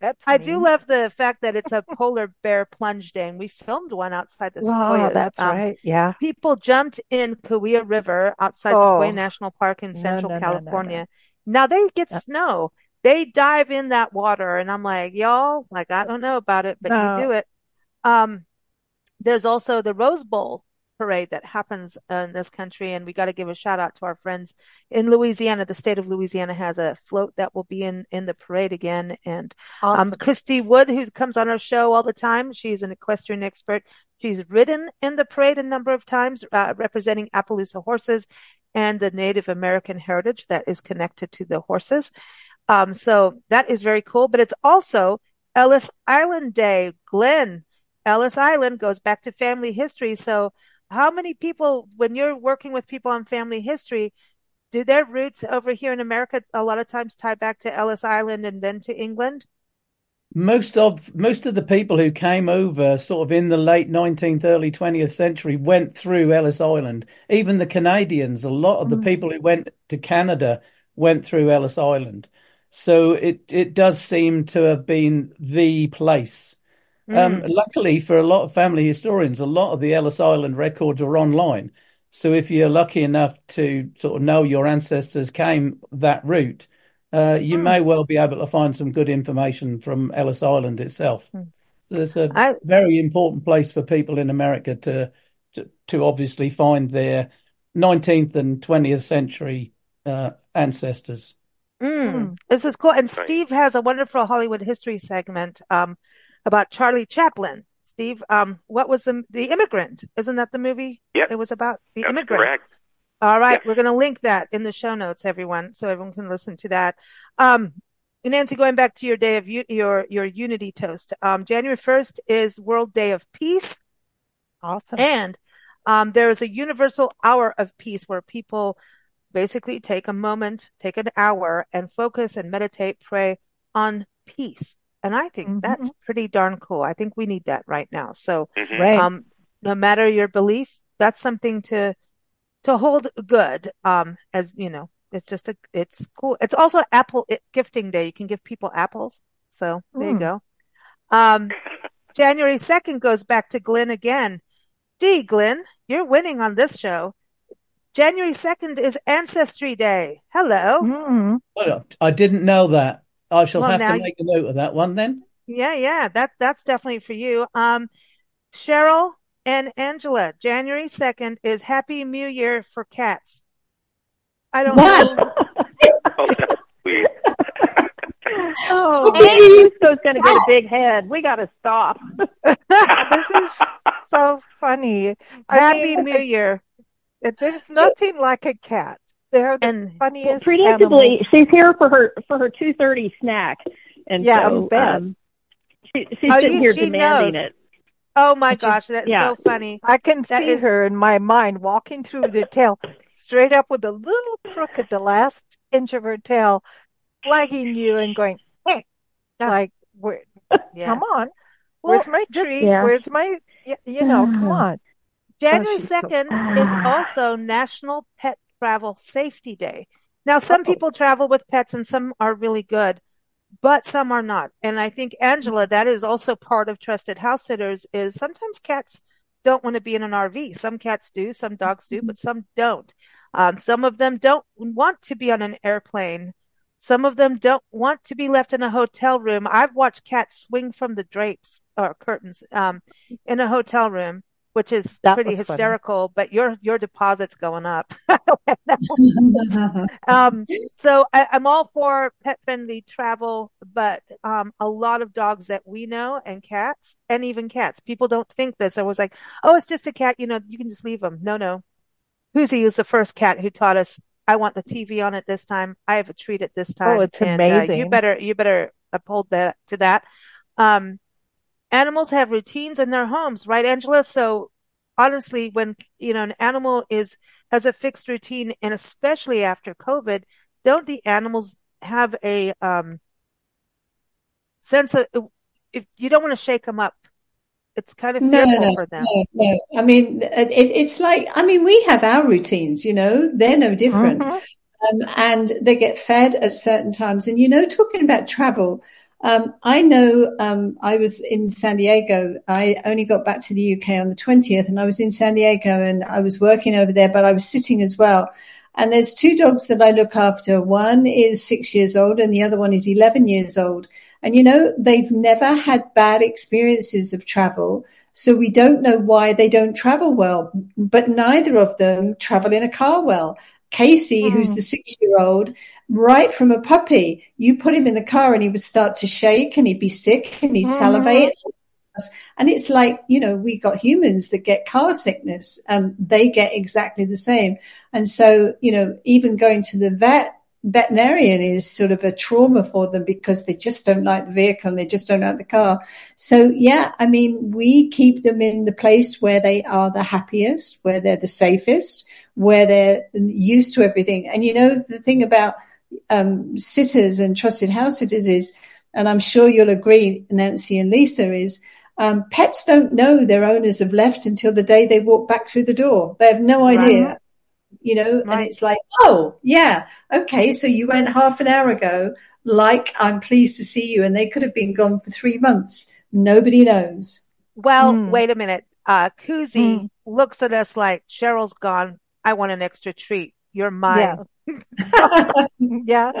that's I do love the fact that it's a polar bear plunge day, and we filmed one outside the Sequoias. that's um, right. Yeah, people jumped in Kaweah River outside oh. Sequoia National Park in Central no, no, California. No, now they get snow. They dive in that water, and I'm like, y'all, like I don't know about it, but you do it. Um, there's also the Rose Bowl parade that happens in this country. And we got to give a shout out to our friends in Louisiana. The state of Louisiana has a float that will be in, in the parade again. And, um, awesome. um, Christy Wood, who comes on our show all the time, she's an equestrian expert. She's ridden in the parade a number of times, uh, representing Appaloosa horses and the Native American heritage that is connected to the horses. Um, so that is very cool, but it's also Ellis Island Day. Glynn, Ellis Island goes back to family history. So how many people, when you're working with people on family history, do their roots over here in America a lot of times tie back to Ellis Island and then to England? Most of most of the people who came over sort of in the late 19th, early 20th century went through Ellis Island. Even the Canadians, a lot of the mm. people who went to Canada went through Ellis Island. So it, it does seem to have been the place um, mm. luckily for a lot of family historians, a lot of the Ellis Island records are online. So if you're lucky enough to sort of know your ancestors came that route, uh, you mm. may well be able to find some good information from Ellis Island itself. Mm. It's a I, very important place for people in America to, to, to obviously find their 19th and 20th century uh, ancestors. Mm. This is cool. And Steve has a wonderful Hollywood history segment. Um, about Charlie Chaplin. Steve, um, what was the the immigrant? Isn't that the movie? Yeah, it was about the That's immigrant. Correct. All right, yes. we're going to link that in the show notes, everyone, so everyone can listen to that. Um, Nancy, going back to your day of your your unity toast, um, January first is World Day of Peace. Awesome. And um, there is a universal hour of peace where people basically take a moment, take an hour, and focus and meditate, pray on peace. And I think mm-hmm. that's pretty darn cool. I think we need that right now. So, mm-hmm. um, no matter your belief, that's something to, to hold good. Um, as you know, it's just a, it's cool. It's also apple gifting day. You can give people apples. So there mm. you go. Um, January 2nd goes back to Glynn again. Gee, Glynn, you're winning on this show. January 2nd is Ancestry Day. Hello. Mm-hmm. I didn't know that. I shall well, have to make a note of that one then. Yeah, yeah, that that's definitely for you. Um, Cheryl and Angela, January second is Happy New Year for cats. I don't what? know. oh, Cisco's going to get a big head. We got to stop. this is so funny. Happy New Year. There's nothing like a cat. They're the and funniest. Predictably, animals. she's here for her for her two thirty snack, and yeah, so um, she, she's oh, sitting here she demanding knows. it. Oh my gosh, that's yeah. so funny. I can that see is... her in my mind walking through the tail, straight up with a little crook at the last inch of her tail, flagging you and going, "Hey, like, where, yeah. come on, where's well, my tree? Yeah. Where's my, you know, come on." January 2nd is also National Pet Travel Safety Day. Now, some Uh-oh. people travel with pets and some are really good, but some are not. And I think Angela, that is also part of trusted house sitters is sometimes cats don't want to be in an RV. Some cats do, some dogs do, but some don't. Um, some of them don't want to be on an airplane. Some of them don't want to be left in a hotel room. I've watched cats swing from the drapes or curtains um, in a hotel room which is that pretty hysterical, funny. but your your deposit's going up. um, so I, am all for pet friendly travel, but um, a lot of dogs that we know and cats and even cats, people don't think this. I was like, oh, it's just a cat. You know, you can just leave them. No, no. Kuzi was the first cat who taught us I want the TV on it this time. I have a treat at this time. Oh, it's and, amazing. Uh, you better, you better uphold that to that. Um, animals have routines in their homes, right, Angela? So honestly, when, you know, an animal is, has a fixed routine and especially after COVID, don't the animals have a, um, sense of, if you don't want to shake them up, it's kind of no, no, no, for them. No, no. I mean, it, it's like, I mean, we have our routines, you know, they're no different. Mm-hmm. Um, and they get fed at certain times. And, you know, talking about travel, um, I know um, I was in San Diego. I only got back to the UK on the 20th, and I was in San Diego and I was working over there, but I was sitting as well. And there's two dogs that I look after. One is six years old, and the other one is 11 years old. And you know, they've never had bad experiences of travel. So we don't know why they don't travel well, but neither of them travel in a car well. Casey, mm. who's the six year old, right from a puppy, you put him in the car and he would start to shake and he'd be sick and he'd mm. salivate. And it's like, you know, we got humans that get car sickness and they get exactly the same. And so, you know, even going to the vet veterinarian is sort of a trauma for them because they just don't like the vehicle and they just don't like the car. So yeah, I mean, we keep them in the place where they are the happiest, where they're the safest, where they're used to everything. And you know, the thing about um, sitters and trusted house sitters is, and I'm sure you'll agree, Nancy and Lisa, is um, pets don't know their owners have left until the day they walk back through the door. They have no idea. Right you know, right. and it's like, oh, yeah, okay, so you went half an hour ago, like, I'm pleased to see you. And they could have been gone for three months. Nobody knows. Well, mm. wait a minute. Uh, Kuzi mm. looks at us like, Cheryl's gone. I want an extra treat. You're mine. Yeah. yeah.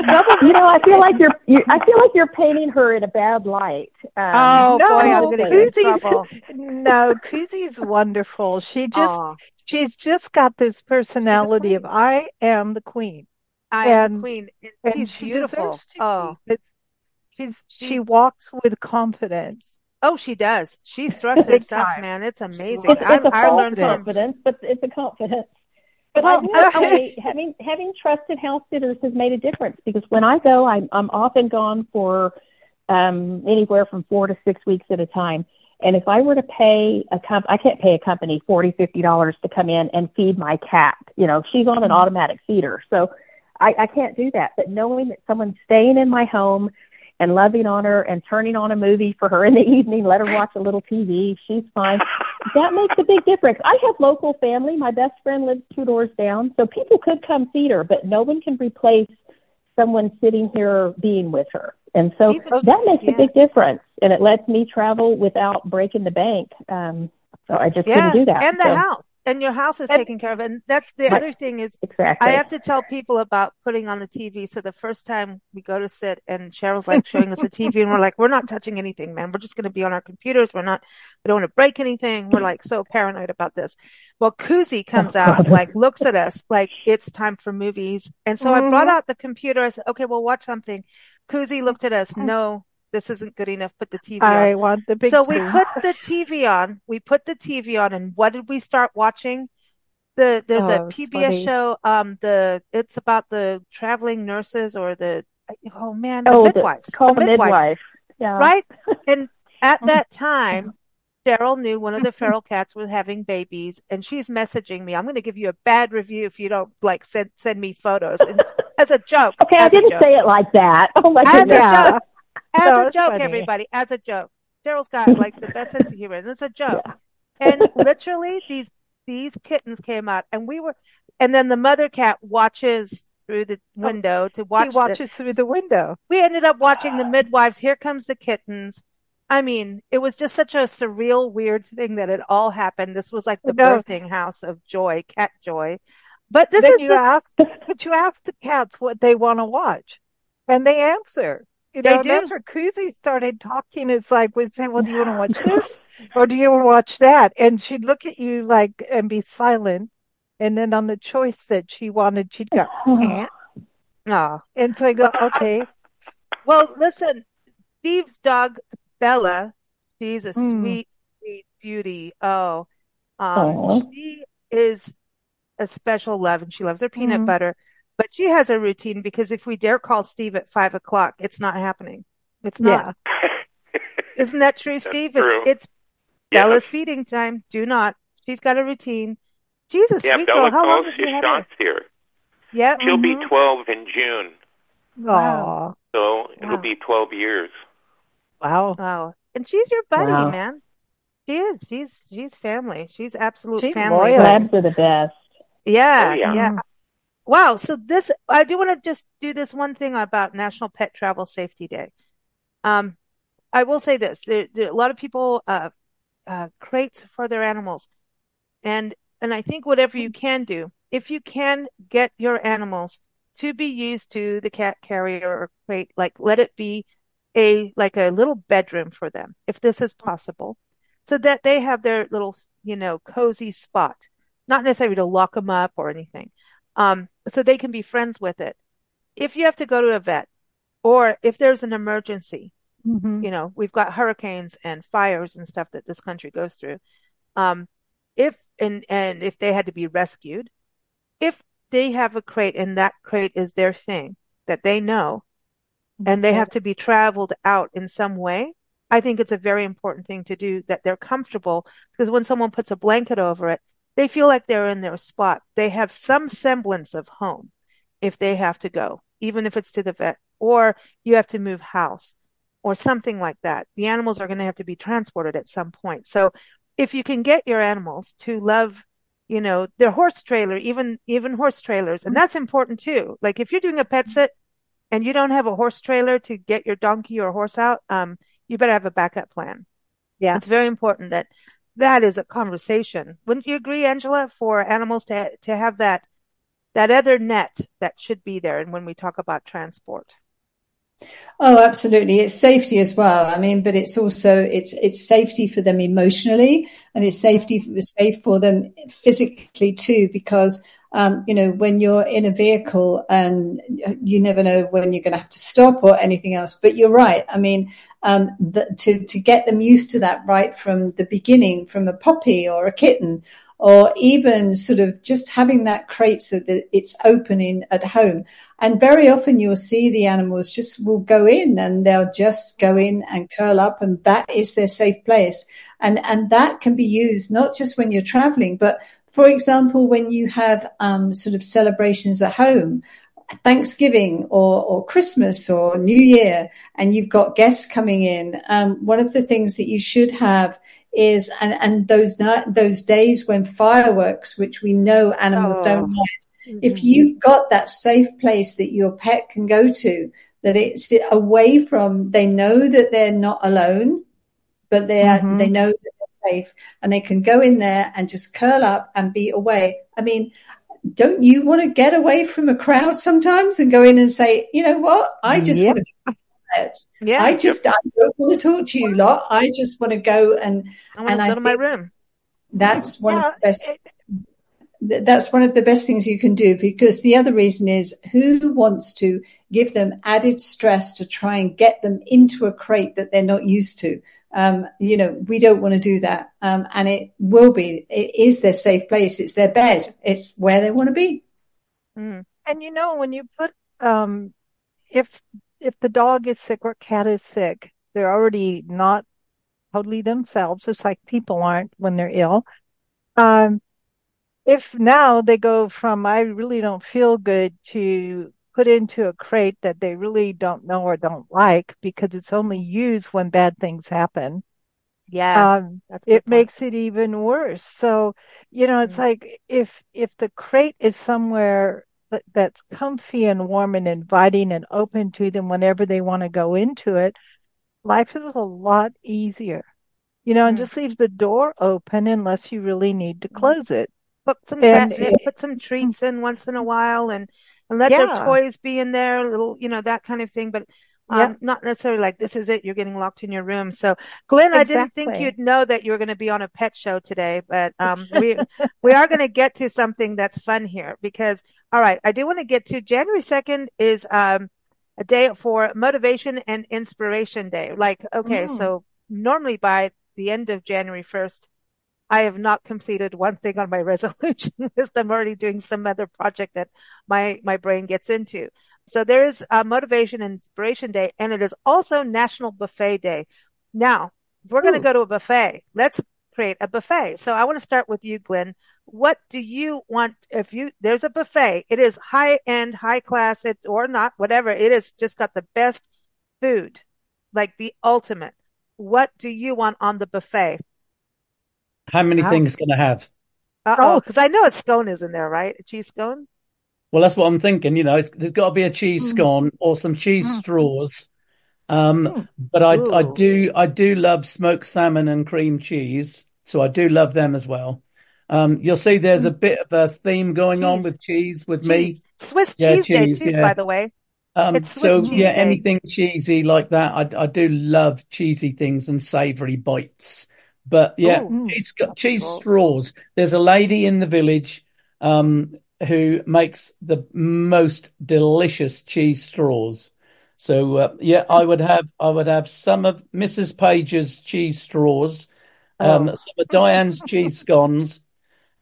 you know, I feel like you're, you, I feel like you're painting her in a bad light. Um, oh no, boy, I'm going to get in trouble. No, Kuzi's wonderful. She just, Aww she's just got this personality of I am the queen. I and, am the queen. And, she's she beautiful. Oh, she's she, she walks with confidence. Oh, she does. She struts her stuff, man. It's amazing. It's, it's I, I learned confidence, but it's a confidence. But well, I say having having trusted house sitters has made a difference because when I go, I'm I'm often gone for um, anywhere from four to six weeks at a time. And if I were to pay a comp, I can't pay a company forty, fifty dollars to come in and feed my cat. You know, she's on an mm-hmm. automatic feeder, so I, I can't do that. But knowing that someone's staying in my home and loving on her and turning on a movie for her in the evening, let her watch a little TV, she's fine. That makes a big difference. I have local family. My best friend lives two doors down, so people could come see her, but no one can replace someone sitting here being with her. And so that makes yeah. a big difference, and it lets me travel without breaking the bank. Um, so I just yeah, couldn't do that. And the so. house, and your house is taken care of. And that's the other thing is exactly. I have to tell people about putting on the TV. So the first time we go to sit, and Cheryl's like showing us the TV, and we're like, we're not touching anything, man. We're just going to be on our computers. We're not. We don't want to break anything. We're like so paranoid about this. Well, Kuzi comes oh, out, like looks at us, like it's time for movies. And so mm-hmm. I brought mm-hmm. out the computer. I said, okay, we'll watch something. Kuzi looked at us. No, this isn't good enough. Put the TV on. I want the big. So we put the TV on. We put the TV on, and what did we start watching? The there's oh, a PBS funny. show. Um, the it's about the traveling nurses or the oh man, the oh, midwives. The, called the midwife. midwife. Yeah. Right. And at that time, Daryl knew one of the feral cats was having babies, and she's messaging me. I'm going to give you a bad review if you don't like send send me photos. And as a joke. Okay, I didn't say it like that. Oh my as goodness. A joke, as no, a joke, funny. everybody, as a joke. Cheryl's got like the best sense of humor, and it's a joke. Yeah. And literally, these these kittens came out, and we were, and then the mother cat watches through the oh, window to watch. He watches the, through the window. We ended up watching the ah. midwives. Here comes the kittens. I mean, it was just such a surreal, weird thing that it all happened. This was like the no. birthing house of joy, cat joy. But this then is you the... ask, but you ask the cats what they want to watch, and they answer. You know, that's where Kuzi started talking. It's like, we say, well, do you want to watch this? or do you want to watch that? And she'd look at you like, and be silent. And then on the choice that she wanted, she'd go, eh. Oh. And so I go, okay. Well, listen, Steve's dog, Bella, she's a mm. sweet, sweet beauty. Oh, um, she is a special love and she loves her peanut mm-hmm. butter. But she has a routine because if we dare call Steve at five o'clock, it's not happening. It's not. Yeah. Isn't that true, Steve? True. It's it's yeah. Bella's feeding time. Do not. She's got a routine. Jesus, yeah, sweet Bella girl. How long calls have you had shots her? here. Yeah, She'll mhm. be 12 in June, Wow. so it'll Wow. be 12 years. Wow. Wow. And she's your buddy, Wow. man. She is. She's she's family. She's absolute She's family. loyal. Labs are the best. Yeah, Oh, yeah. yeah. Wow. So this, I do want to just do this one thing about National Pet Travel Safety Day. Um, I will say this: there, there a lot of people uh, uh, crates for their animals, and and I think whatever you can do, if you can get your animals to be used to the cat carrier or crate, like let it be a like a little bedroom for them, if this is possible, so that they have their little, you know, cozy spot. Not necessarily to lock them up or anything, um, so they can be friends with it. If you have to go to a vet, or if there's an emergency, Mhm. you know, we've got hurricanes and fires and stuff that this country goes through. Um, if and and if they had to be rescued, if they have a crate and that crate is their thing that they know, and they have to be traveled out in some way, I think it's a very important thing to do that they're comfortable because when someone puts a blanket over it, they feel like they're in their spot. They have some semblance of home if they have to go, even if it's to the vet or you have to move house or something like that. The animals are going to have to be transported at some point. So if you can get your animals to love, you know, their horse trailer, even, even horse trailers, and that's important too. Like if you're doing a pet sit and you don't have a horse trailer to get your donkey or horse out, um, you better have a backup plan. Yeah. It's very important that that is a conversation. Wouldn't you agree, Angela, for animals to, to have that, that other net that should be there? And when we talk about transport. Oh, absolutely. It's safety as well. I mean, but it's also it's it's safety for them emotionally, and it's safety safe for them physically too. Because um, you know, when you're in a vehicle and you never know when you're going to have to stop or anything else. But you're right. I mean, um, the, to to get them used to that right from the beginning, from a puppy or a kitten, or even sort of just having that crate so that it's opening at home. And very often you'll see the animals just will go in and they'll just go in and curl up and that is their safe place. And, and that can be used not just when you're traveling, but for example, when you have um, sort of celebrations at home, Thanksgiving or, or Christmas or New Year, and you've got guests coming in, um, one of the things that you should have is, and, and those those days when fireworks, which we know animals Oh. don't like, if you've got that safe place that your pet can go to, that it's away from, they know that they're not alone, but they are, Mhm. they know that safe and they can go in there and just curl up and be away. I mean, don't you want to get away from a crowd sometimes and go in and say, you know what? I just Yep. want to be quiet. Yeah. I just I don't want to talk to you lot. I just want to go and I want and to I go to my room. that's one Yeah, of the best it- that's one of the best things you can do because the other reason is who wants to give them added stress to try and get them into a crate that they're not used to um, you know we don't want to do that. Um, and it will be it is their safe place. It's their bed. It's where they want to be. Mm. And you know, when you put, um, if if the dog is sick or cat is sick, they're already not totally themselves, It's like people aren't when they're ill. Um, if now they go from I really don't feel good to put into a crate that they really don't know or don't like because it's only used when bad things happen, Yeah. um, That's it point. makes it even worse. So, you know, it's Mm. like if if the crate is somewhere that, that's comfy and warm and inviting and open to them whenever they want to go into it, life is a lot easier. You know, and Mm. just leaves the door open unless you really need to Mm. close it. Put some And catnip, put some treats in once in a while and, and let their toys be in there, little, you know, that kind of thing. But, um, Yeah. not necessarily like this is it. You're getting locked in your room. So Glynn, I didn't think you'd know that you were going to be on a pet show today, but, um, we, we are going to get to something that's fun here because, all right, I do want to get to January 2nd is, um, a day for motivation and inspiration day. Like, okay, Mm. so normally by the end of January 1st, I have not completed one thing on my resolution list. I'm already doing some other project that my, my brain gets into. So there is a motivation and inspiration day and it is also national buffet day. Now we're going to go to a buffet. Let's create a buffet. So I want to start with you, Glynn. What do you want? If you, there's a buffet, it is high end, high class, it or not, whatever. It is just got the best food, like the ultimate. What do you want on the buffet? How many wow. things can I have? oh, because I know a scone is in there, right? A cheese scone. Well, that's what I'm thinking. You know, there's got to be a cheese mm. scone or some cheese mm. straws. Um, mm. but I, I do, I do love smoked salmon and cream cheese, so I do love them as well. Um, you'll see there's a mm. bit of a theme going cheese. on with cheese with cheese. me. Swiss yeah, cheese, cheese, day too, yeah. by the way. Um, so yeah, day. anything cheesy like that, I, I do love cheesy things and savoury bites. But yeah, Ooh, cheese, cheese cool. straws. There's a lady in the village um, who makes the most delicious cheese straws. So uh, yeah, I would have I would have some of Mrs. Page's cheese straws, um, oh. some of Diane's cheese scones,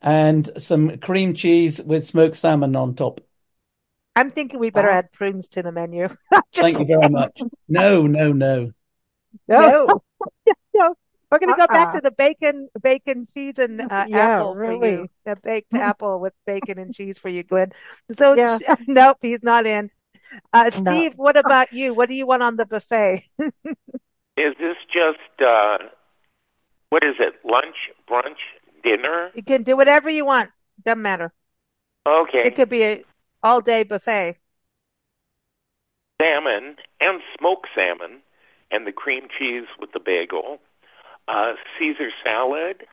and some cream cheese with smoked salmon on top. I'm thinking we better add prunes to the menu. Thank you very much. No, no, no. No. no. We're going to go uh-uh. back to the bacon, bacon, cheese, and uh, yeah, apple really. for you. A baked apple with bacon and cheese for you, Glynn. So, yeah. nope, he's not in. Uh, Steve, no. what about you? What do you want on the buffet? is this just, uh, what is it, lunch, brunch, dinner? You can do whatever you want. Doesn't matter. Okay. It could be a all day buffet. Salmon and smoked salmon and the cream cheese with the bagel uh, Caesar salad,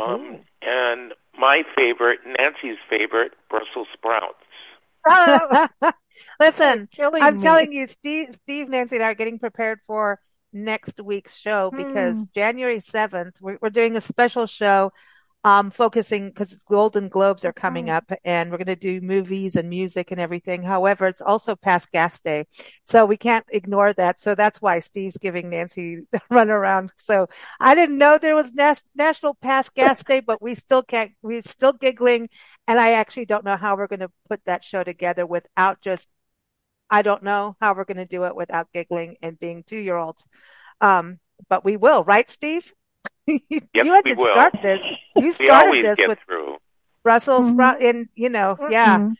um, and my favorite, Nancy's favorite, Brussels sprouts. Listen, I'm me. telling you, Steve, Steve, Nancy, and I are getting prepared for next week's show because hmm. January 7th, we're, we're doing a special show um, focusing because Golden Globes are coming mm-hmm. up and we're going to do movies and music and everything. However, it's also past gas day. So we can't ignore that. So that's why Steve's giving Nancy the run around. So I didn't know there was nas- national past gas day, but we still can't, we're still giggling. And I actually don't know how we're going to put that show together without just, I don't know how we're going to do it without giggling and being two year olds. Um, but we will, right, Steve? you yep, had to will. start this. You started this with through. Brussels mm-hmm. sprout, and you know, mm-hmm. yeah.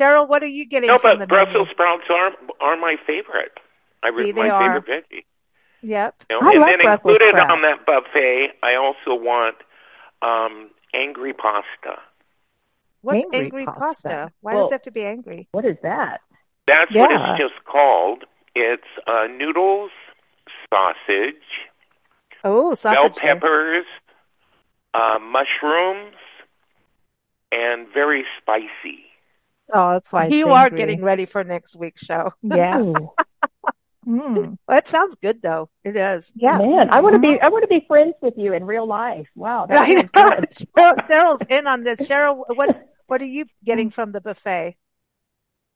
Cheryl, what are you getting? No, but Brussels sprouts are are my favorite. I really my are. favorite veggie. Yep. You know, and then Brussels included sprouts. on that buffet, I also want um, angry pasta. What's angry, angry pasta? pasta? Why well, does it have to be angry? What is that? That's yeah. what it's just called. It's uh, noodles, sausage, Oh, sausage. Bell peppers, uh, mushrooms, and very spicy. Oh, that's why you are getting ready for next week's show. Yeah. mm. Well, it sounds good though. It is. Yeah, man. I want to be. I want to be friends with you in real life. Wow, that's good. Cheryl's in on this. Cheryl, what what are you getting from the buffet?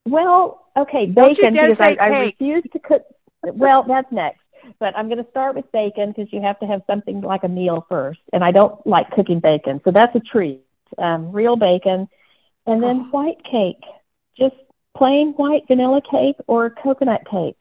Well, okay, bacon because I, I refuse to cook. Well, that's next but I'm going to start with bacon because you have to have something like a meal first. And I don't like cooking bacon. So that's a treat. Um, real bacon. And then oh. white cake. Just plain white vanilla cake or coconut cake.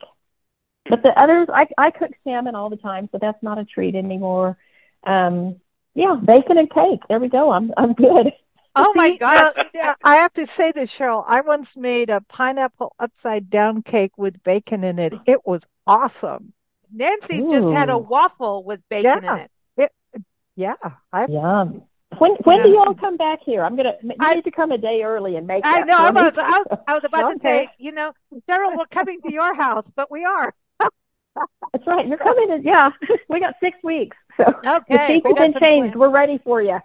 But the others, I, I cook salmon all the time, so that's not a treat anymore. Um, yeah, bacon and cake. There we go. I'm I'm good. Oh my God. Uh, I have to say this, Cheryl. I once made a pineapple upside down cake with bacon in it. It was awesome. Nancy Ooh. just had a waffle with bacon yeah. in it. it yeah. I, Yum. When when yeah. do y'all come back here? I'm gonna. You I, need to come a day early and make. I know. I was, I was, I was about okay. to say. You know, Cheryl, we're coming to your house, but we are. That's right. You're coming. In, yeah, we got six weeks. So okay, the seats have been changed. We're ready for you.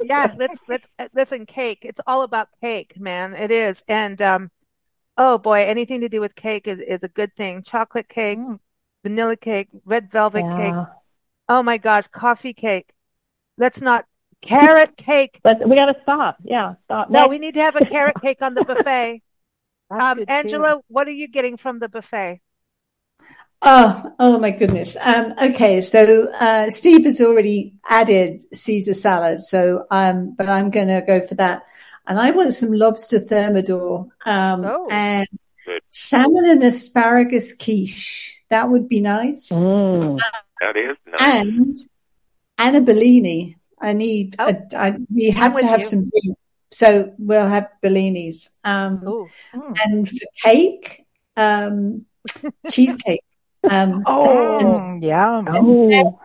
yeah, let's let's listen. Cake. It's all about cake, man. It is, and um, oh boy, anything to do with cake is, is a good thing. Chocolate cake, mm vanilla cake, red velvet yeah. cake. Oh my gosh, coffee cake. Let's not carrot cake. But we got to stop. Yeah, stop. No, Next. we need to have a carrot cake on the buffet. um, Angela, too. what are you getting from the buffet? Oh, oh my goodness. Um, okay, so uh, Steve has already added Caesar salad, so um, but I'm going to go for that, and I want some lobster thermidor um, oh. and salmon and asparagus quiche. That would be nice. Mm. that is nice. And Anna Bellini. I need. Oh. A, I, we have to have you. some drink, so we'll have Bellinis. Um, mm. And for cake, um, cheesecake. Um, oh, yeah. Oh. The, best,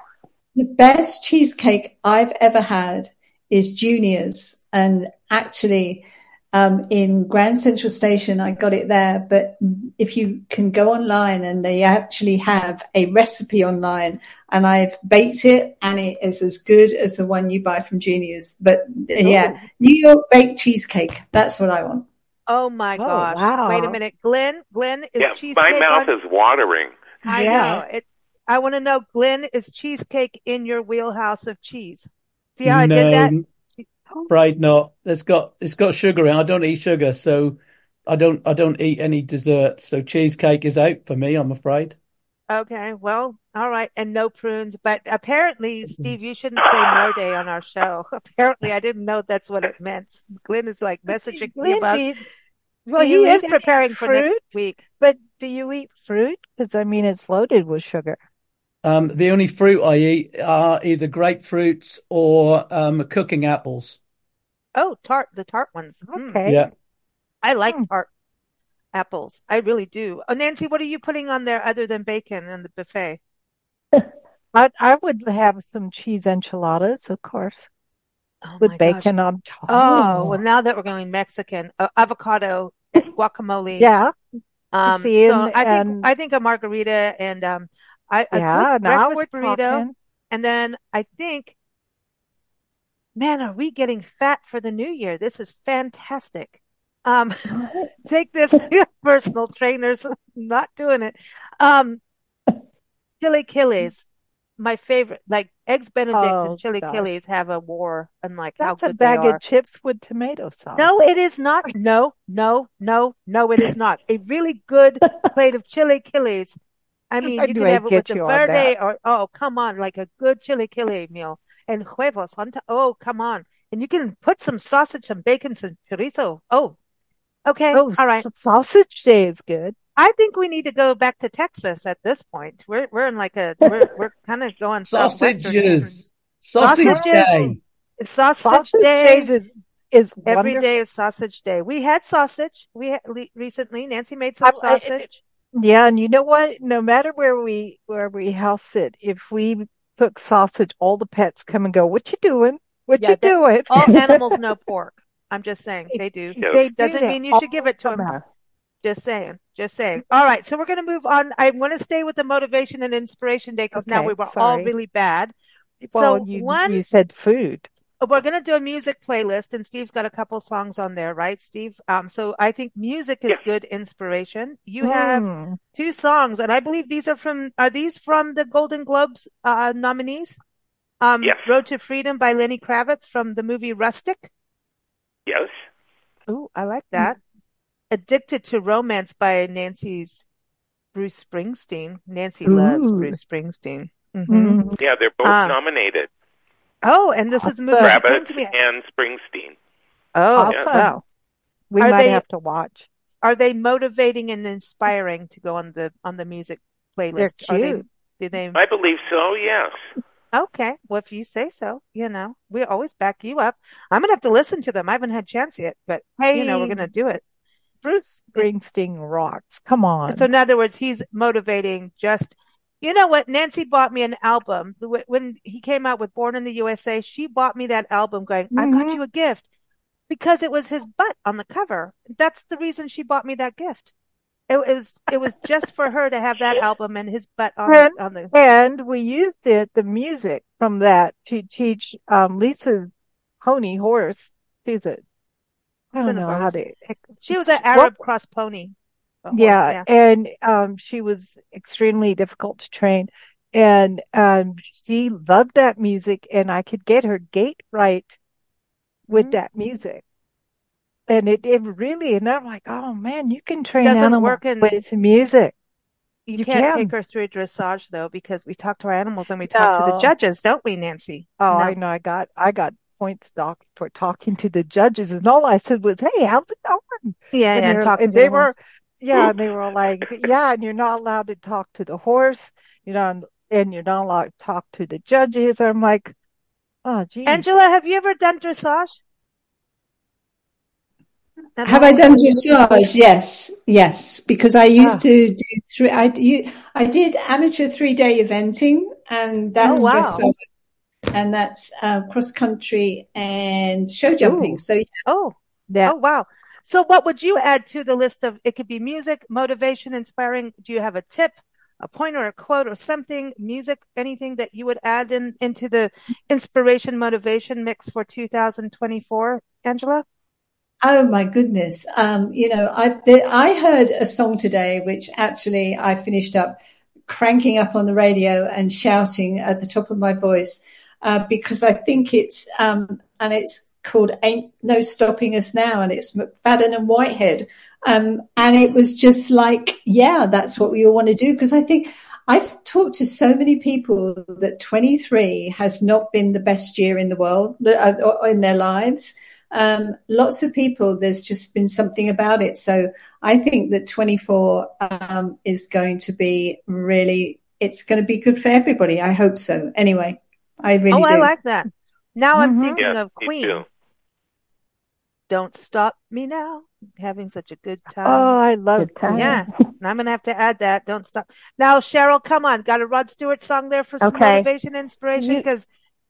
the best cheesecake I've ever had is Junior's. And actually, um, in Grand Central Station, I got it there. But if you can go online and they actually have a recipe online and I've baked it and it is as good as the one you buy from Junior's. But yeah, oh. New York baked cheesecake. That's what I want. Oh my oh, gosh. Wow. Wait a minute. Glynn, Glynn is yeah, cheesecake. My mouth on- is watering. I yeah. know. It, I want to know, Glynn, is cheesecake in your wheelhouse of cheese? See how no, I did that? Oh. Right, not. It's got it's got sugar in. I don't eat sugar, so I don't I don't eat any desserts. So cheesecake is out for me. I'm afraid. Okay, well, all right, and no prunes. But apparently, Steve, you shouldn't say no day on our show. apparently, I didn't know that's what it meant. Glynn is like messaging me about. Well, he is preparing for next week. But do you eat fruit? Because I mean, it's loaded with sugar. Um, the only fruit I eat are either grapefruits or um, cooking apples. Oh, tart, the tart ones. Okay. Yeah. I like mm. tart apples. I really do. Oh, Nancy, what are you putting on there other than bacon in the buffet? I, I would have some cheese enchiladas, of course, oh with bacon gosh. on top. Oh, well, now that we're going Mexican, uh, avocado, guacamole. Yeah. Um, See, so and, I think and, I think a margarita and um, I yeah, a now breakfast burrito, talking. and then I think, man, are we getting fat for the new year? This is fantastic. Um, take this, personal trainers, not doing it. Um, chilaquiles, my favorite, like eggs Benedict oh, and chilaquiles have a war and like That's how good a bag of chips with tomato sauce. No, it is not. No, no, no, no, it is not. A really good plate of chilaquiles. I mean, you can have it with the verde or, oh, come on, like a good chili chili meal and huevos on top. Oh, come on. And you can put some sausage, some bacon, some chorizo. Oh, okay. Oh, all right. Sausage day is good. I think we need to go back to Texas at this point. We're we're in like a we're we're kind of going sausages. Sausage sausages. day. Sausage, sausage day is is every wonderful. day is sausage day. We had sausage. We had, recently Nancy made some I, sausage. Yeah, and you know what? No matter where we where we house it, if we cook sausage, all the pets come and go. What you doing? What yeah, you doing? All animals know pork. I'm just saying they do. They Doesn't do mean you should give it to them. Just saying. Just saying. All right. So we're going to move on. I want to stay with the motivation and inspiration day because okay, now we were sorry. all really bad. Well, so you, one, you said food. We're going to do a music playlist and Steve's got a couple songs on there, right, Steve? Um, so I think music is good inspiration. You have mm. two songs and I believe these are from, are these from the Golden Globes, uh, nominees? Um, yes. Road to Freedom by Lenny Kravitz from the movie Rustin. Yes. Oh, I like that. Addicted to Romance by Nancy's Bruce Springsteen. Nancy Ooh. loves Bruce Springsteen. Mm-hmm. mm-hmm. Yeah, they're both uh, nominated. Oh, and this awesome. is the movie Rabbit and Springsteen. Oh, awesome. wow. We are might they, have to watch. Are they motivating and inspiring to go on the on the music playlist? They're cute. They, do they? I believe so. Yes. Okay. Well, if you say so, you know, we always back you up. I'm gonna have to listen to them. I haven't had a chance yet, but hey, you know, we're gonna do it. Bruce Springsteen rocks. Come on. So in other words, he's motivating just, you know what? Nancy bought me an album when he came out with Born in the USA. She bought me that album going, mm-hmm. I got mm-hmm. you a gift because it was his butt on the cover. That's the reason she bought me that gift. It, it was it was just for her to have that album and his butt on, and, the, on the and we used it the music from that to teach um, Lisa's pony horse. She's a I don't know how to. She was an Arab cross pony. Yeah, yeah, and um, she was extremely difficult to train, and um, she loved that music, and I could get her gait right with mm-hmm. that music. And it, it really, and I'm like, oh man, you can train Doesn't animals work in, with music. You, you can't can. take her through dressage though, because we talk to our animals and we talk no. to the judges, don't we, Nancy? Oh, no. I know. I got, I got points doc for talking to the judges, and all I said was, "Hey, how's it going?" Yeah, and, and, talking and they were, yeah, and they were like, "Yeah," and you're not allowed to talk to the horse, you know, and you're not allowed to talk to the judges. I'm like, oh, geez. Angela, have you ever done dressage? Have I done dressage? Yes, yes, because I used ah. to do three. I you, I did amateur three day eventing, and that's oh, wow. dressage, and that's uh, cross country and show jumping. Ooh. So yeah. oh, yeah. oh wow. So what would you add to the list of? It could be music, motivation, inspiring. Do you have a tip, a point, or a quote, or something? Music, anything that you would add in into the inspiration motivation mix for 2024, Angela? Oh my goodness. Um, you know, I, I heard a song today, which actually I finished up cranking up on the radio and shouting at the top of my voice, uh, because I think it's, um, and it's called Ain't No Stopping Us Now, and it's McFadden and Whitehead. Um, and it was just like, yeah, that's what we all want to do. Because I think I've talked to so many people that 23 has not been the best year in the world, uh, in their lives um, lots of people, there's just been something about it. So I think that 24 um, is going to be really, it's going to be good for everybody. I hope so. Anyway, I really Oh, do. I like that. Now mm-hmm. I'm thinking yes, of Queen. Don't stop me now. Having such a good time. Oh, I love it. Yeah. I'm going to have to add that. Don't stop. Now, Cheryl, come on. Got a Rod Stewart song there for some okay. motivation, inspiration? Because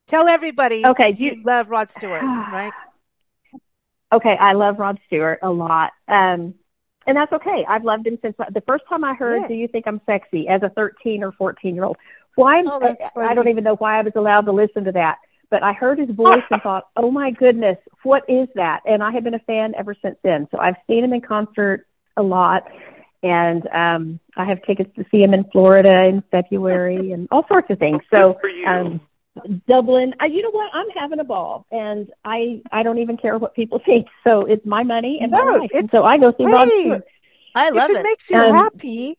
tell everybody okay, you, you love Rod Stewart, right? okay, I love Rod Stewart a lot. Um, and that's okay. I've loved him since the first time I heard yeah. "Do You Think I'm Sexy" as a 13 or 14 year old. Why? Oh, I, I don't even know why I was allowed to listen to that, but I heard his voice and thought, "Oh my goodness, what is that?" And I have been a fan ever since then. So I've seen him in concert a lot, and um, I have tickets to see him in Florida in February and all sorts of things. So. Um, Dublin. I, you know what? I'm having a ball, and I I don't even care what people think. So it's my money and no, my life, and so I go see hey, Rod I love if it. it makes you um, happy.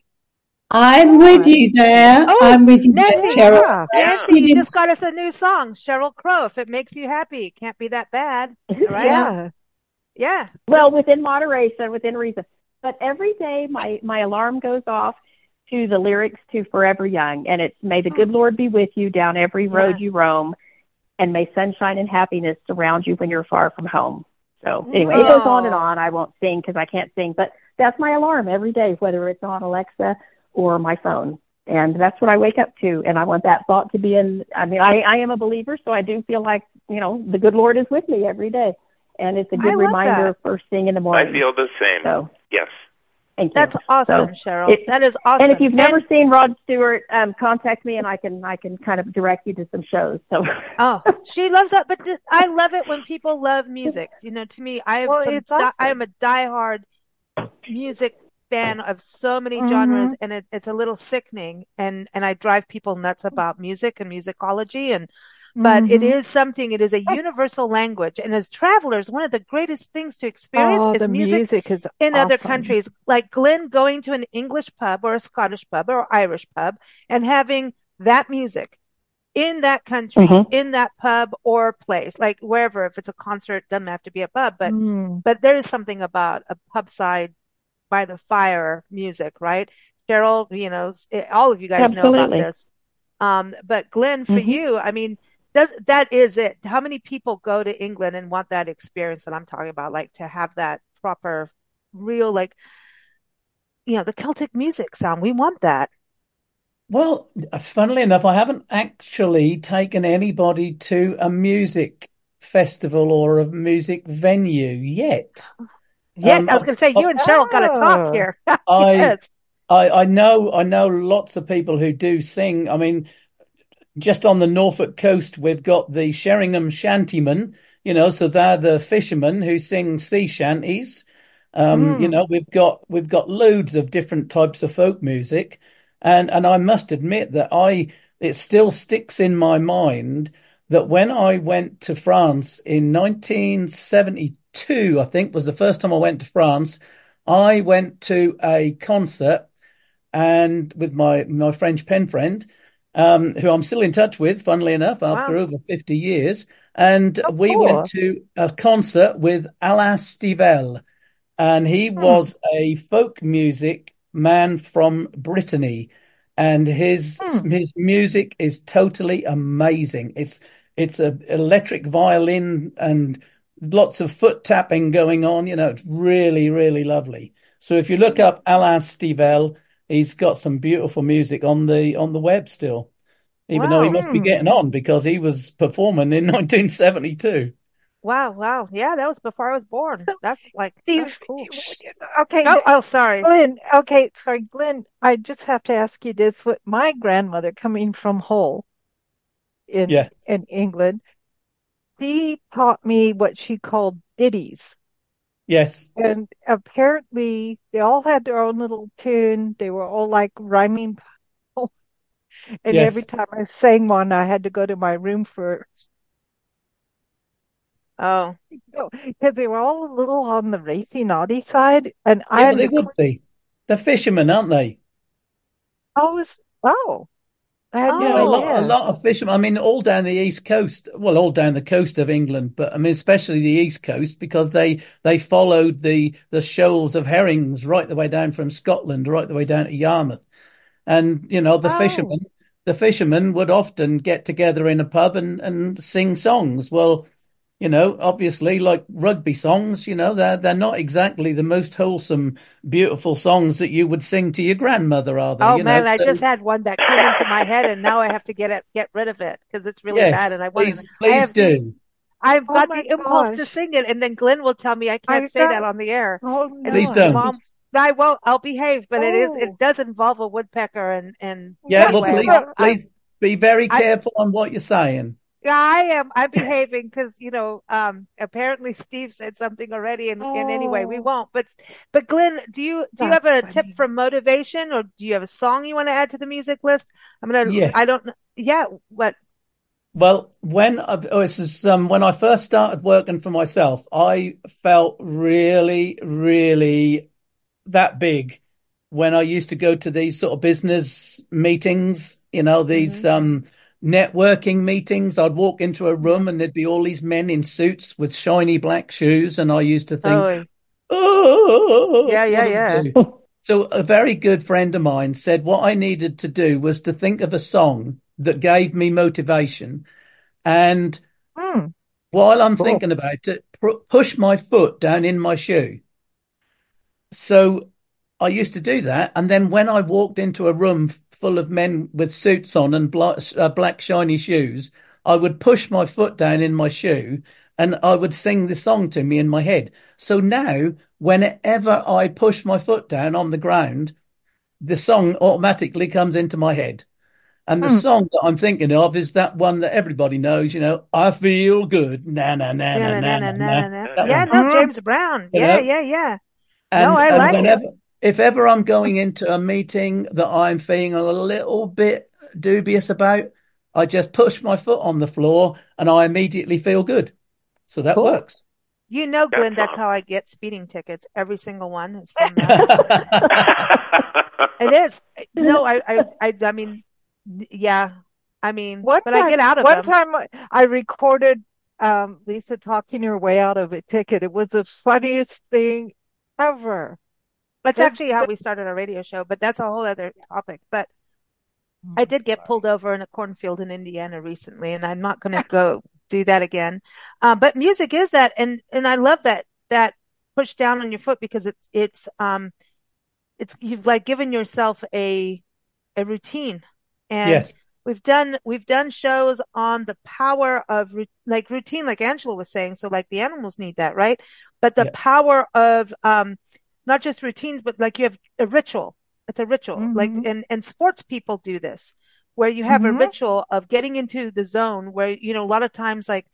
I'm with you there. Oh, I'm with you Nancy, there, Cheryl. Nancy, you just got us a new song, Sheryl Crow. If it makes you happy, it can't be that bad, right? yeah, yeah. Well, within moderation, within reason. But every day, my my alarm goes off to the lyrics to Forever Young, and it's May the good hmm. Lord be with you down every road yeah. you roam, and may sunshine and happiness surround you when you're far from home. So anyway, oh. it goes on and on. I won't sing because I can't sing, but that's my alarm every day, whether it's on Alexa or my phone. And that's what I wake up to. And I want that thought to be in, I mean, I, I am a believer, so I do feel like, you know, the good Lord is with me every day. And it's a good reminder that. first thing in the morning. I feel the same. So, yes. Thank you. That's awesome, so Cheryl. It, that is awesome. And if you've never seen Rod Stewart, um, contact me and I can I can kind of direct you to some shows. So oh, she loves that, but th- I love it when people love music. You know, to me, I am well, some, awesome. I am a diehard music fan of so many mm-hmm. genres, and it, it's a little sickening. And and I drive people nuts about music and musicology and but mm-hmm. it is something, it is a universal language. And as travelers, one of the greatest things to experience oh, is music, music is in awesome. other countries. Like Glynn going to an English pub or a Scottish pub or Irish pub and having that music in that country, mm-hmm. in that pub or place, like wherever, if it's a concert, doesn't have to be a pub, but, mm. but there is something about a pub side by the fire music, right? Cheryl, you know, all of you guys Absolutely. know about this. Um, but Glynn, for mm-hmm. you, I mean, does that is it. How many people go to England and want that experience that I'm talking about, like to have that proper, real, like, you know, the Celtic music sound. We want that. Well, funnily enough, I haven't actually taken anybody to a music festival or a music venue yet. Yeah, um, I was going to say you and Cheryl oh, got to talk here. yes. I, I know, I know lots of people who do sing. I mean, just on the Norfolk coast, we've got the Sheringham Shantymen, you know, so they're the fishermen who sing sea shanties. Um, mm. You know, we've got we've got loads of different types of folk music, and and I must admit that I it still sticks in my mind that when I went to France in 1972, I think was the first time I went to France. I went to a concert and with my my French pen friend, um, who I'm still in touch with, funnily enough, after wow. over 50 years. And oh, we cool. went to a concert with Alan Stivell, and he hmm. was a folk music man from Brittany, and his hmm. his music is totally amazing. It's it's a electric violin and lots of foot tapping going on. You know, it's really really lovely. So if you look up Alan Stivell, he's got some beautiful music on the on the web still even wow. though he must be getting on because he was performing in 1972. Wow, wow. Yeah, that was before I was born. That's like Steve, that's cool. Okay. Oh, oh, sorry. Glynn, okay, sorry, Glynn, I just have to ask you this. With my grandmother coming from Hull in yeah. in England, she taught me what she called ditties. Yes. And apparently they all had their own little tune. They were all like rhyming and yes. every time I sang one, I had to go to my room first. Oh, because they were all a little on the racy naughty side, and yeah, I well, they would be. They're fishermen, aren't they? Oh, was, oh, I had oh, no a, lot, a lot of fishermen. I mean, all down the east coast. Well, all down the coast of England, but I mean, especially the east coast because they they followed the the shoals of herrings right the way down from Scotland, right the way down to Yarmouth. And, you know, the oh. fishermen, the fishermen would often get together in a pub and, and sing songs. Well, you know, obviously like rugby songs, you know, they're, they're not exactly the most wholesome, beautiful songs that you would sing to your grandmother, are they? Oh you man, know? I just had one that came into my head and now I have to get it, get rid of it because it's really yes, bad and I want please, to. Please do. I've oh got the impulse gosh. to sing it and then Glynn will tell me I can't I say got, that on the air. Oh, no. Please don't. Mom, I won't. I'll behave, but oh. it is. It oh. does involve a woodpecker, and and yeah. Well, please, please be very careful I, on what you're saying. Yeah, I am. I'm behaving because you know. Um, apparently, Steve said something already, and, oh. and anyway, we oh. won't. But but Glynn, do you do you have a funny. tip for motivation, or do you have a song you want to add to the music list? I'm gonna. Yeah. I don't. Yeah. What? Well, when I, oh, this is um, when I first started working for myself, I felt really, really that big when I used to go to these sort of business meetings, you know, these mm-hmm. um, networking meetings. I'd walk into a room and there'd be all these men in suits with shiny black shoes. And I used to think, oh, oh yeah, yeah, yeah. So a very good friend of mine said what I needed to do was to think of a song that gave me motivation. And mm. while I'm cool. thinking about it, push my foot down in my shoe. So I used to do that. And then when I walked into a room full of men with suits on and black, uh, black shiny shoes, I would push my foot down in my shoe and I would sing the song to me in my head. So now, whenever I push my foot down on the ground, the song automatically comes into my head. And the hmm. song that I'm thinking of is that one that everybody knows, you know, I feel good. Na na na na na na na. Yeah, no, James Brown. Yeah, yeah, yeah. And, no, I like whenever, it. If ever I'm going into a meeting that I'm feeling a little bit dubious about, I just push my foot on the floor and I immediately feel good. So that cool. works. You know, Glynn, that's how I get speeding tickets. Every single one is from that. it is. No, I, I, I, I mean, yeah. I mean, one but time, I get out of one them. time I recorded um, Lisa talking her way out of a ticket. It was the funniest thing ever. That's actually how we started our radio show, but that's a whole other topic. But I did get pulled over in a cornfield in Indiana recently, and I'm not going to go do that again. Uh, but music is that, and and I love that that push down on your foot because it's it's um it's you've like given yourself a a routine, and yes. we've done we've done shows on the power of like routine, like Angela was saying. So like the animals need that, right? But the yeah. power of um not just routines, but like you have a ritual. It's a ritual. Mm-hmm. Like, and, and sports people do this where you have mm-hmm. a ritual of getting into the zone where, you know, a lot of times like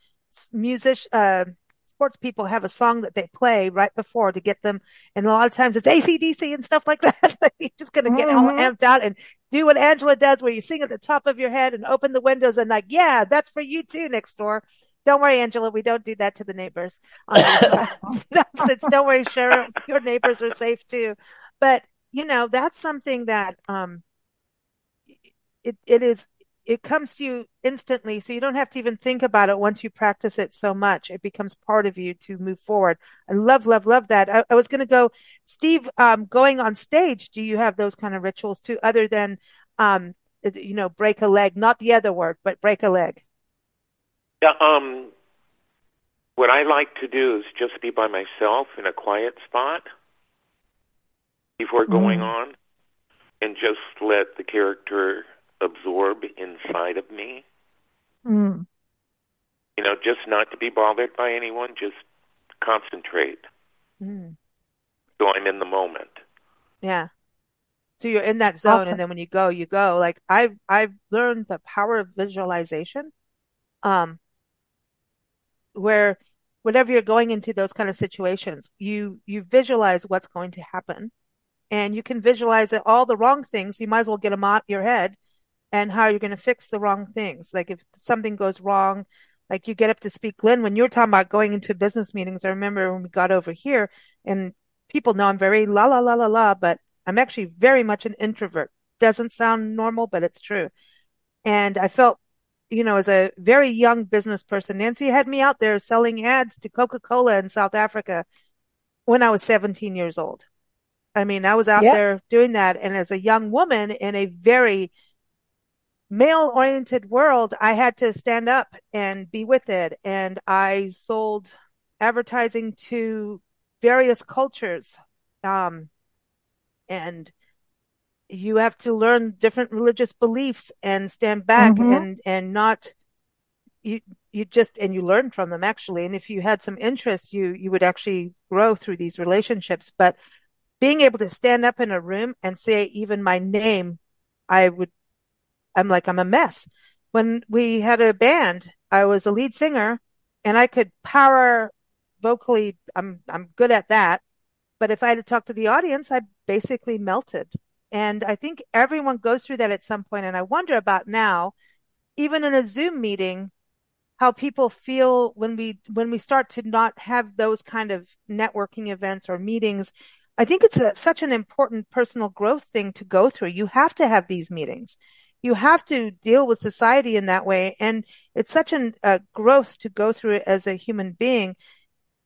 music, uh, sports people have a song that they play right before to get them. And a lot of times it's ACDC and stuff like that. You're just going to get mm-hmm. all amped out and do what Angela does where you sing at the top of your head and open the windows and like, yeah, that's for you too next door. Don't worry, Angela. We don't do that to the neighbors. Don't worry, Cheryl. Your neighbors are safe too. But you know, that's something that, um, it, it is, it comes to you instantly. So you don't have to even think about it once you practice it so much. It becomes part of you to move forward. I love, love, love that. I, I was going to go, Steve, um, going on stage. Do you have those kind of rituals too, other than, um, you know, break a leg, not the other word, but break a leg? Yeah. Um, what I like to do is just be by myself in a quiet spot before going mm. on and just let the character absorb inside of me. Mm. You know, just not to be bothered by anyone, just concentrate. Mm. So I'm in the moment. Yeah. So you're in that zone, awesome. and then when you go, you go. Like I've I've learned the power of visualization. Um, where whenever you're going into those kind of situations, you you visualize what's going to happen, and you can visualize all the wrong things. You might as well get them out your head, and how you're going to fix the wrong things. Like if something goes wrong, like you get up to speak, Glynn, when you're talking about going into business meetings, I remember when we got over here, and people know I'm very la la la la la, but I'm actually very much an introvert. Doesn't sound normal, but it's true. And I felt you know, as a very young business person, Nancy had me out there selling ads to Coca-Cola in South Africa when I was 17 years old. I mean, I was out yep. there doing that. And as a young woman in a very male oriented world, I had to stand up and be with it. And I sold advertising to various cultures. Um, and you have to learn different religious beliefs and stand back mm-hmm. and, and not, you, you just, and you learn from them actually. And if you had some interest, you, you would actually grow through these relationships. But being able to stand up in a room and say even my name, I would, I'm like, I'm a mess. When we had a band, I was a lead singer and I could power vocally. I'm, I'm good at that. But if I had to talk to the audience, I basically melted. And I think everyone goes through that at some point. And I wonder about now, even in a Zoom meeting, how people feel when we, when we start to not have those kind of networking events or meetings. I think it's a, such an important personal growth thing to go through. You have to have these meetings. You have to deal with society in that way. And it's such a uh, growth to go through it as a human being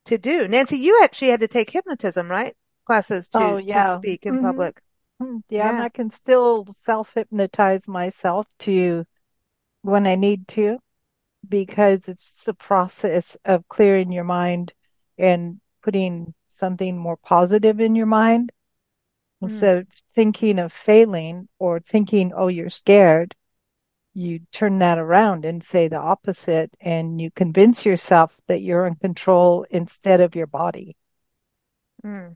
to do. Nancy, you actually had to take hypnotism, right? Classes to, oh, yeah. to speak in mm-hmm. public. Yeah, and I can still self hypnotize myself to when I need to because it's the process of clearing your mind and putting something more positive in your mind. Mm. Instead of thinking of failing or thinking, oh, you're scared, you turn that around and say the opposite and you convince yourself that you're in control instead of your body. Mm.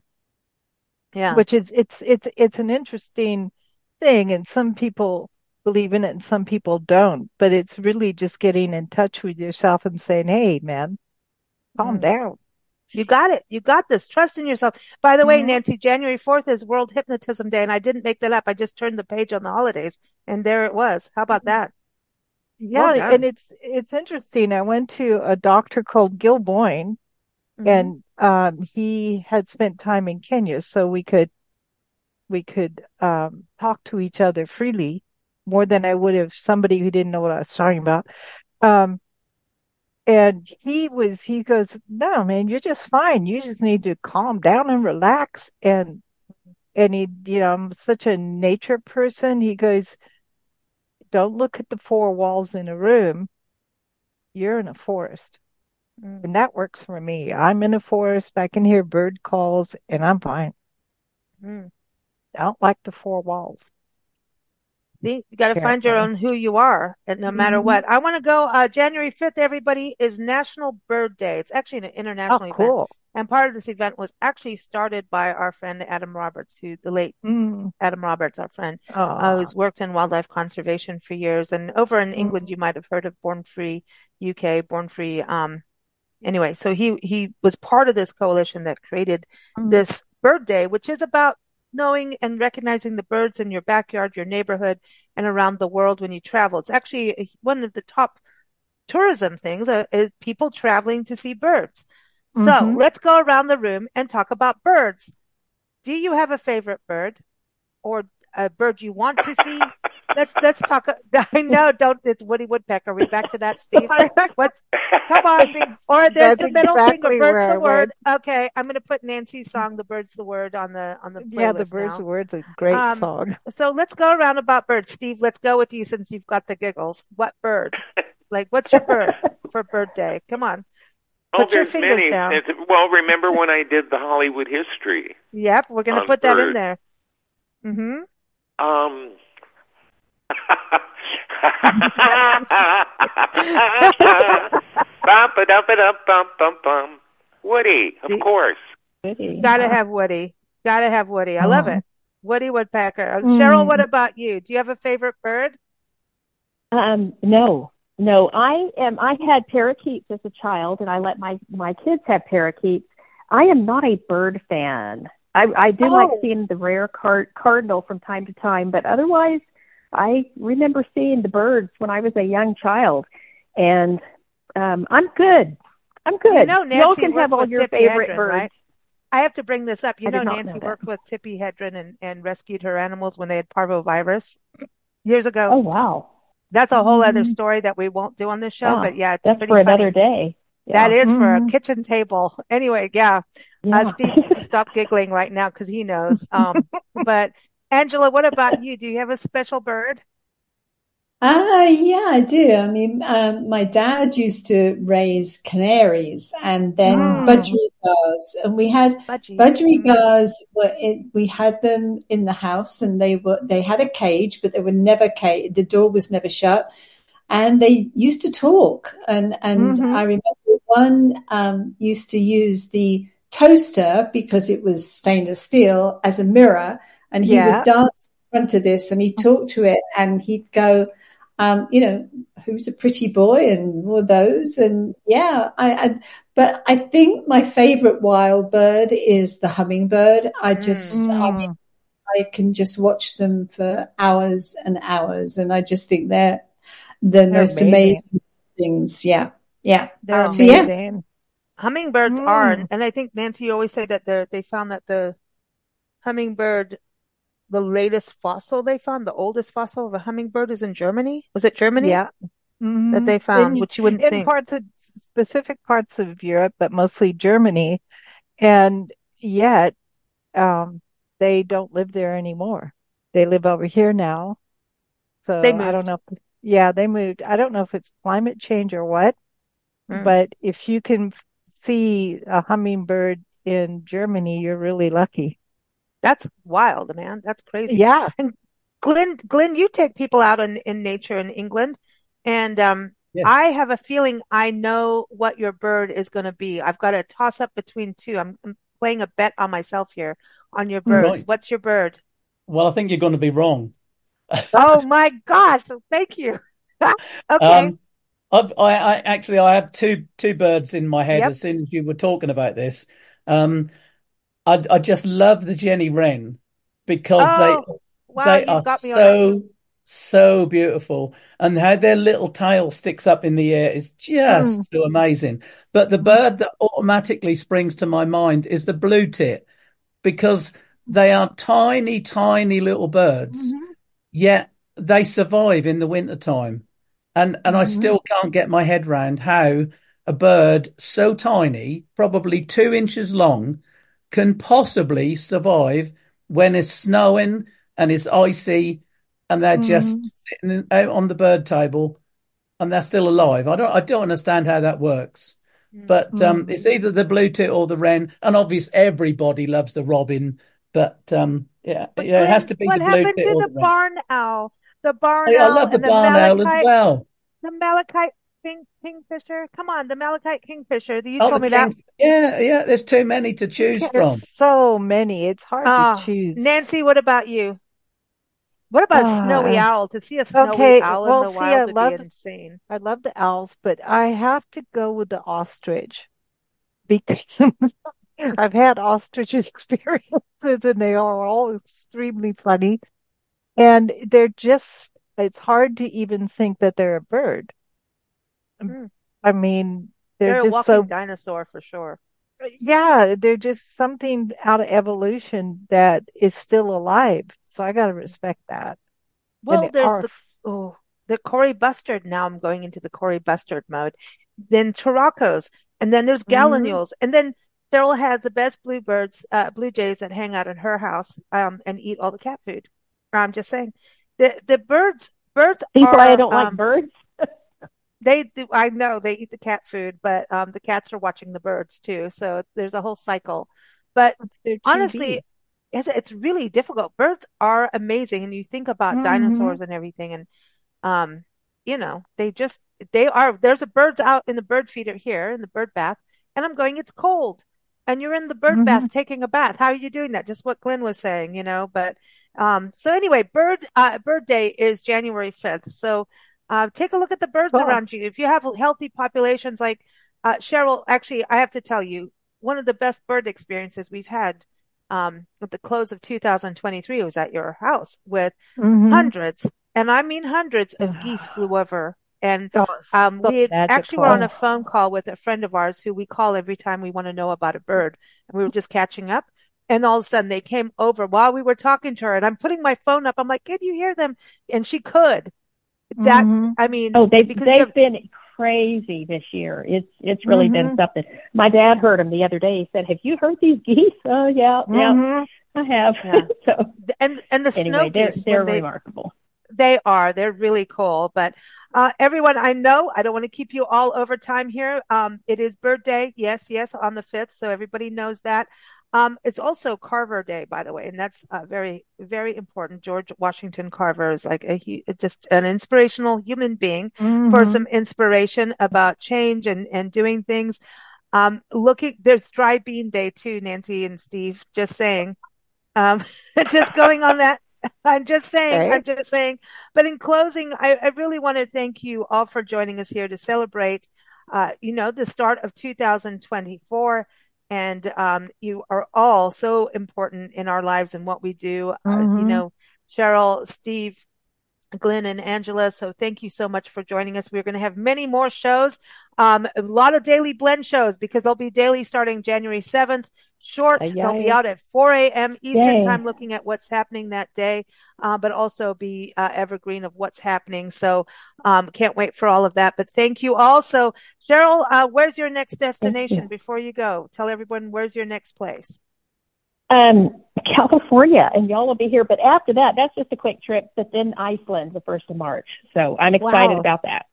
Yeah. Which is, it's, it's, it's an interesting thing. And some people believe in it and some people don't, but it's really just getting in touch with yourself and saying, Hey, man, calm mm. down. You got it. You got this. Trust in yourself. By the mm-hmm. way, Nancy, January 4th is World Hypnotism Day and I didn't make that up. I just turned the page on the holidays and there it was. How about that? Yeah. Well and it's, it's interesting. I went to a doctor called Gil Boyne mm-hmm. and um, he had spent time in Kenya, so we could we could um, talk to each other freely more than I would have somebody who didn't know what I was talking about. Um, and he was, he goes, no, man, you're just fine. You just need to calm down and relax. And, and he, you know, I'm such a nature person. He goes, don't look at the four walls in a room. You're in a forest. Mm. And that works for me. I'm in a forest. I can hear bird calls and I'm fine. Mm. I don't like the four walls. You got to find your own who you are, and no matter mm-hmm. what. I want to go. Uh, January fifth, everybody is National Bird Day. It's actually an international oh, cool. event, and part of this event was actually started by our friend Adam Roberts, who the late mm. Adam Roberts, our friend, uh, who's worked in wildlife conservation for years. And over in mm. England, you might have heard of Born Free UK, Born Free um, anyway, so he, he was part of this coalition that created mm-hmm. this bird day, which is about knowing and recognizing the birds in your backyard, your neighborhood, and around the world when you travel. It's actually one of the top tourism things uh, is people traveling to see birds. Mm-hmm. So let's go around the room and talk about birds. Do you have a favorite bird? or a bird you want to see? let's let's talk. I know, don't. It's Woody Woodpecker. Are we back to that, Steve? What's come on? Or there's the middle exactly thing. The bird's the word. Okay, I'm going to put Nancy's song, "The Bird's the Word," on the on the yeah. The Bird's now. the Word's a great um, song. So let's go around about birds. Steve, let's go with you since you've got the giggles. What bird? Like, what's your bird for bird day? Come on. Oh, put there's many. Down. Well, remember when I did the Hollywood history? Yep, we're going to put birds. that in there. Mm-hmm. Um, Woody, of course. Woody. Gotta have Woody. Gotta have Woody. I love it. Woody Woodpecker. Uh, mm. Cheryl, what about you? Do you have a favorite bird? Um, no, no. I am. I had parakeets as a child, and I let my my kids have parakeets. I am not a bird fan. I, I do oh. like seeing the rare card, cardinal from time to time, but otherwise, I remember seeing the birds when I was a young child, and um, I'm good. I'm good. You know, Nancy Y'all can have all your Tippi favorite Hedren, birds. Right? I have to bring this up. You I know, Nancy know worked with Tippi Hedren and, and rescued her animals when they had parvovirus years ago. Oh wow, that's a whole mm-hmm. other story that we won't do on this show. Yeah, but yeah, it's that's for funny. another day. Yeah. That is mm-hmm. for a mm-hmm. kitchen table. Anyway, yeah. Uh, yeah. Uh, Steve, stop giggling right now because he knows. Um, but Angela, what about you? Do you have a special bird? Uh, yeah, I do. I mean, um, my dad used to raise canaries and then mm. budgerigars, and we had Budgies. budgerigars. Were it, we had them in the house, and they were they had a cage, but they were never cage. The door was never shut, and they used to talk. And and mm-hmm. I remember one um, used to use the toaster because it was stainless steel as a mirror, and he yeah. would dance in front of this, and he'd talk to it, and he'd go um, you know, who's a pretty boy and all those. And yeah, I, I, but I think my favorite wild bird is the hummingbird. I just, mm. I mean, I can just watch them for hours and hours. And I just think they're the they're most amazing. amazing. things. Yeah. Yeah. They're so, amazing. Yeah. Hummingbirds mm. are, and I think Nancy always say that they they found that the hummingbird the latest fossil they found, the oldest fossil of a hummingbird is in Germany. Was it Germany? Yeah. Mm-hmm. That they found, in, which you wouldn't in think. parts of specific parts of Europe, but mostly Germany. And yet, um, they don't live there anymore. They live over here now. So I don't know. If, yeah, they moved. I don't know if it's climate change or what, mm. but if you can see a hummingbird in Germany, you're really lucky. That's wild, man. That's crazy. Yeah. And Glynn, Glynn, you take people out in, in nature in England and, um, yes. I have a feeling I know what your bird is going to be. I've got a toss up between two. I'm, I'm, playing a bet on myself here on your birds. Right. What's your bird? Well, I think you're going to be wrong. oh my gosh. Thank you. okay. Um, I've, I, I, actually, I have two, two birds in my head yep. as soon as you were talking about this. Um, I, I just love the Jenny Wren because oh, they wow, they are so so beautiful, and how their little tail sticks up in the air is just mm. so amazing. But the bird that automatically springs to my mind is the blue tit because they are tiny, tiny little birds, mm-hmm. yet they survive in the winter time. And and mm-hmm. I still can't get my head round how a bird so tiny, probably two inches long, can possibly survive when it's snowing and it's icy and they're mm. just sitting out on the bird table and they're still alive. I don't I don't understand how that works. But um, mm. it's either the blue tit or the wren, and obviously everybody loves the robin. But um, yeah, but yeah, it has to be the blue tit or the, the barn owl. The barn oh, owl. I love the barn owl as well. The malachite king, kingfisher? Come on, the Malachite kingfisher. You oh, told me king, that. Yeah, yeah. There's too many to choose there's from. So many. It's hard to oh, choose. Nancy, what about you? What about uh, snowy owl? To see a snowy okay, owl well, in the see, wild I would love, be insane. I love the owls, but I have to go with the ostrich because I've had ostrich experiences and they are all extremely funny. And they're just, it's hard to even think that they're a bird. Mm. I mean, they're, they're just so dinosaur for sure. Yeah, they're just something out of evolution that is still alive. So I got to respect that. Well, there's the, oh, the Kori Bustard. Now I'm going into the Kori Bustard mode. Then Turacos, and then there's Gallinules, mm-hmm. and then Cheryl has the best bluebirds, uh, blue jays that hang out in her house, um, and eat all the cat food. I'm just saying, the the birds, birds. People are, I don't um, like birds. They do. I know they eat the cat food, but um, the cats are watching the birds too. So there's a whole cycle. But honestly, it's, it's really difficult. Birds are amazing, and you think about mm-hmm. dinosaurs and everything, and um, you know, they just they are. There's a birds out in the bird feeder here in the bird bath, and I'm going. It's cold, and you're in the bird mm-hmm. bath taking a bath. How are you doing that? Just what Glynn was saying, you know. But um, so anyway, bird uh, bird day is January 5th. So uh, take a look at the birds around you. If you have healthy populations, like uh, Cheryl, actually, I have to tell you, one of the best bird experiences we've had um, at the close of 2023 was at your house with mm-hmm. hundreds, and I mean hundreds of geese flew over. And oh, um, we actually were on a phone call with a friend of ours who we call every time we want to know about a bird. And we were just catching up. And all of a sudden they came over while we were talking to her and I'm putting my phone up. I'm like, can you hear them? And she could. That mm-hmm. I mean, oh, they they've been crazy this year. It's it's really mm-hmm. been something. My dad heard them the other day. He said, "Have you heard these geese?" Oh yeah, yeah, mm-hmm. I have. Yeah. so and and the anyway, snow geese, they're, they're remarkable. They are. They're really cool. But uh, everyone, I know I don't want to keep you all over time here. Um, it is Bird Day. Yes, yes, on the fifth, so everybody knows that. Um, it's also Carver Day, by the way, and that's uh, very, very important. George Washington Carver is like a just an inspirational human being mm-hmm. for some inspiration about change and and doing things. Um, looking, there's Dry Bean Day too, Nancy and Steve. Just saying, um, just going on that. I'm just saying, right. I'm just saying. But in closing, I, I really want to thank you all for joining us here to celebrate, uh, you know, the start of 2024 and um, you are all so important in our lives and what we do. Mm-hmm. Uh, you mm-hmm. know, Cheryl, Steve, Glynn and Angela. So thank you so much for joining us. We're going to have many more shows, um, a lot of daily blend shows because they'll be daily starting January 7th short. Aye, They'll be out at 4 a.m. Eastern Yay. time looking at what's happening that day, uh, but also be uh, evergreen of what's happening. So um, can't wait for all of that. But thank you also. Cheryl, uh, where's your next destination you. before you go? Tell everyone where's your next place? Um, California, and y'all will be here. But after that, that's just a quick trip. But then Iceland, the first of March. So I'm excited wow. about that.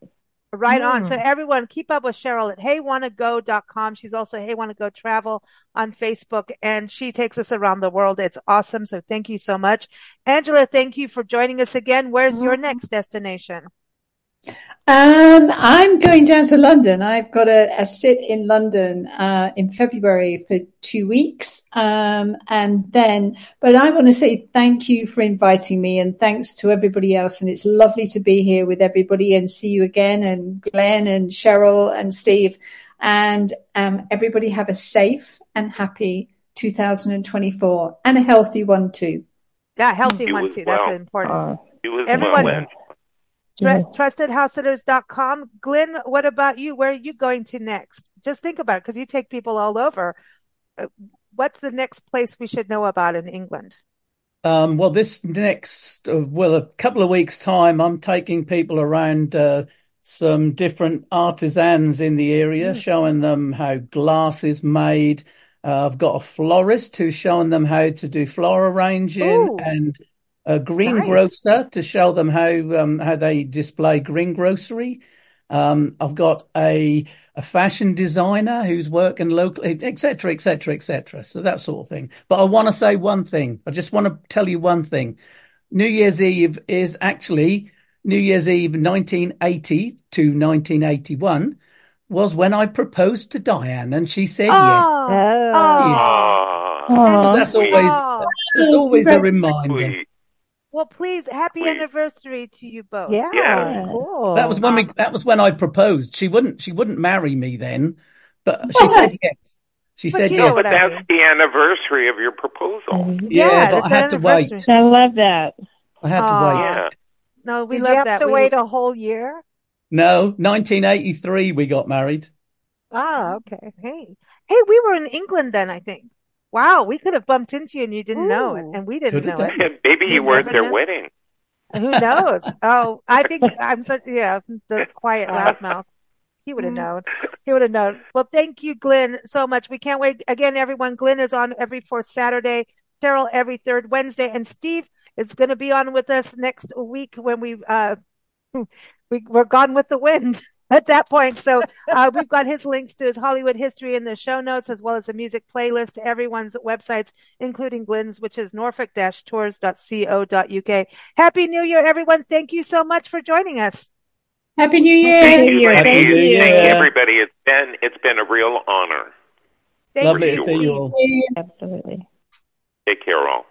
Right mm. on. So mm. everyone keep up with Cheryl at heywannago.com. She's also Hey Wanna Go Travel on Facebook and she takes us around the world. It's awesome. So thank you so much. Angela, thank you for joining us again. Where's mm. your next destination? Um, I'm going down to London. I've got a, a sit in London uh, in February for two weeks, um, and then. But I want to say thank you for inviting me, and thanks to everybody else. And it's lovely to be here with everybody and see you again, and Glynn and Cheryl and Steve, and um, everybody have a safe and happy 2024 and a healthy one too. Yeah, healthy you one too. Well. That's important. Uh, Everyone. Well, trustedhousesitters.com. Glynn, what about you? Where are you going to next? Just think about it because you take people all over. Uh, what's the next place we should know about in England? Um, well, this next, uh, well, a couple of weeks' time, I'm taking people around uh, some different artisans in the area, mm. showing them how glass is made. Uh, I've got a florist who's showing them how to do floral arranging Ooh. and a greengrocer nice. to show them how um, how they display greengrocery. Um, I've got a a fashion designer who's working locally, etc., etc., etc. So that sort of thing. But I want to say one thing. I just want to tell you one thing. New Year's Eve is actually New Year's Eve 1980 to 1981 was when I proposed to Diane and she said oh. yes. Oh. Yeah. So that's always that's always a reminder. Well, please, happy please. anniversary to you both. Yeah, yeah. cool. That was when we, that was when I proposed. She wouldn't she wouldn't marry me then, but she said yes. She but said yes. But that's the anniversary of your proposal. Yeah, yeah but I had to wait. I love that. I had to wait. Yeah. No, we Did love you have that. to we wait a whole year. No, 1983 we got married. Ah, okay. Hey, hey, we were in England then, I think. Wow, we could have bumped into you and you didn't Ooh. know it, and we didn't know it. Maybe you were at their know. wedding. Who knows? oh, I think I'm such yeah, the quiet loudmouth. He would have mm-hmm. known. He would have known. Well, thank you, Glynn, so much. We can't wait. Again, everyone, Glynn is on every fourth Saturday, Cheryl every third Wednesday, and Steve is going to be on with us next week when we, uh, we, we're gone with the wind at that point. So uh, we've got his links to his Hollywood history in the show notes, as well as a music playlist to everyone's websites, including Glynn's, which is norfolk-tours.co.uk. Happy New Year, everyone. Thank you so much for joining us. Happy New Year. Thank you, Happy Thank, you. Thank you, everybody. It's been, it's been a real honor. Thank Lovely to see you all. Absolutely. Take care, all.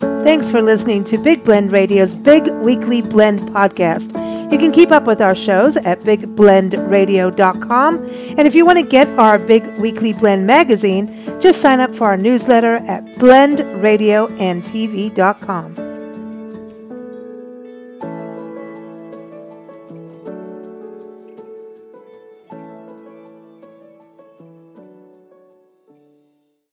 Thanks for listening to Big Blend Radio's Big Weekly Blend podcast. You can keep up with our shows at bigblendradio.com. And if you want to get our Big Weekly Blend magazine, just sign up for our newsletter at blendradioandtv.com.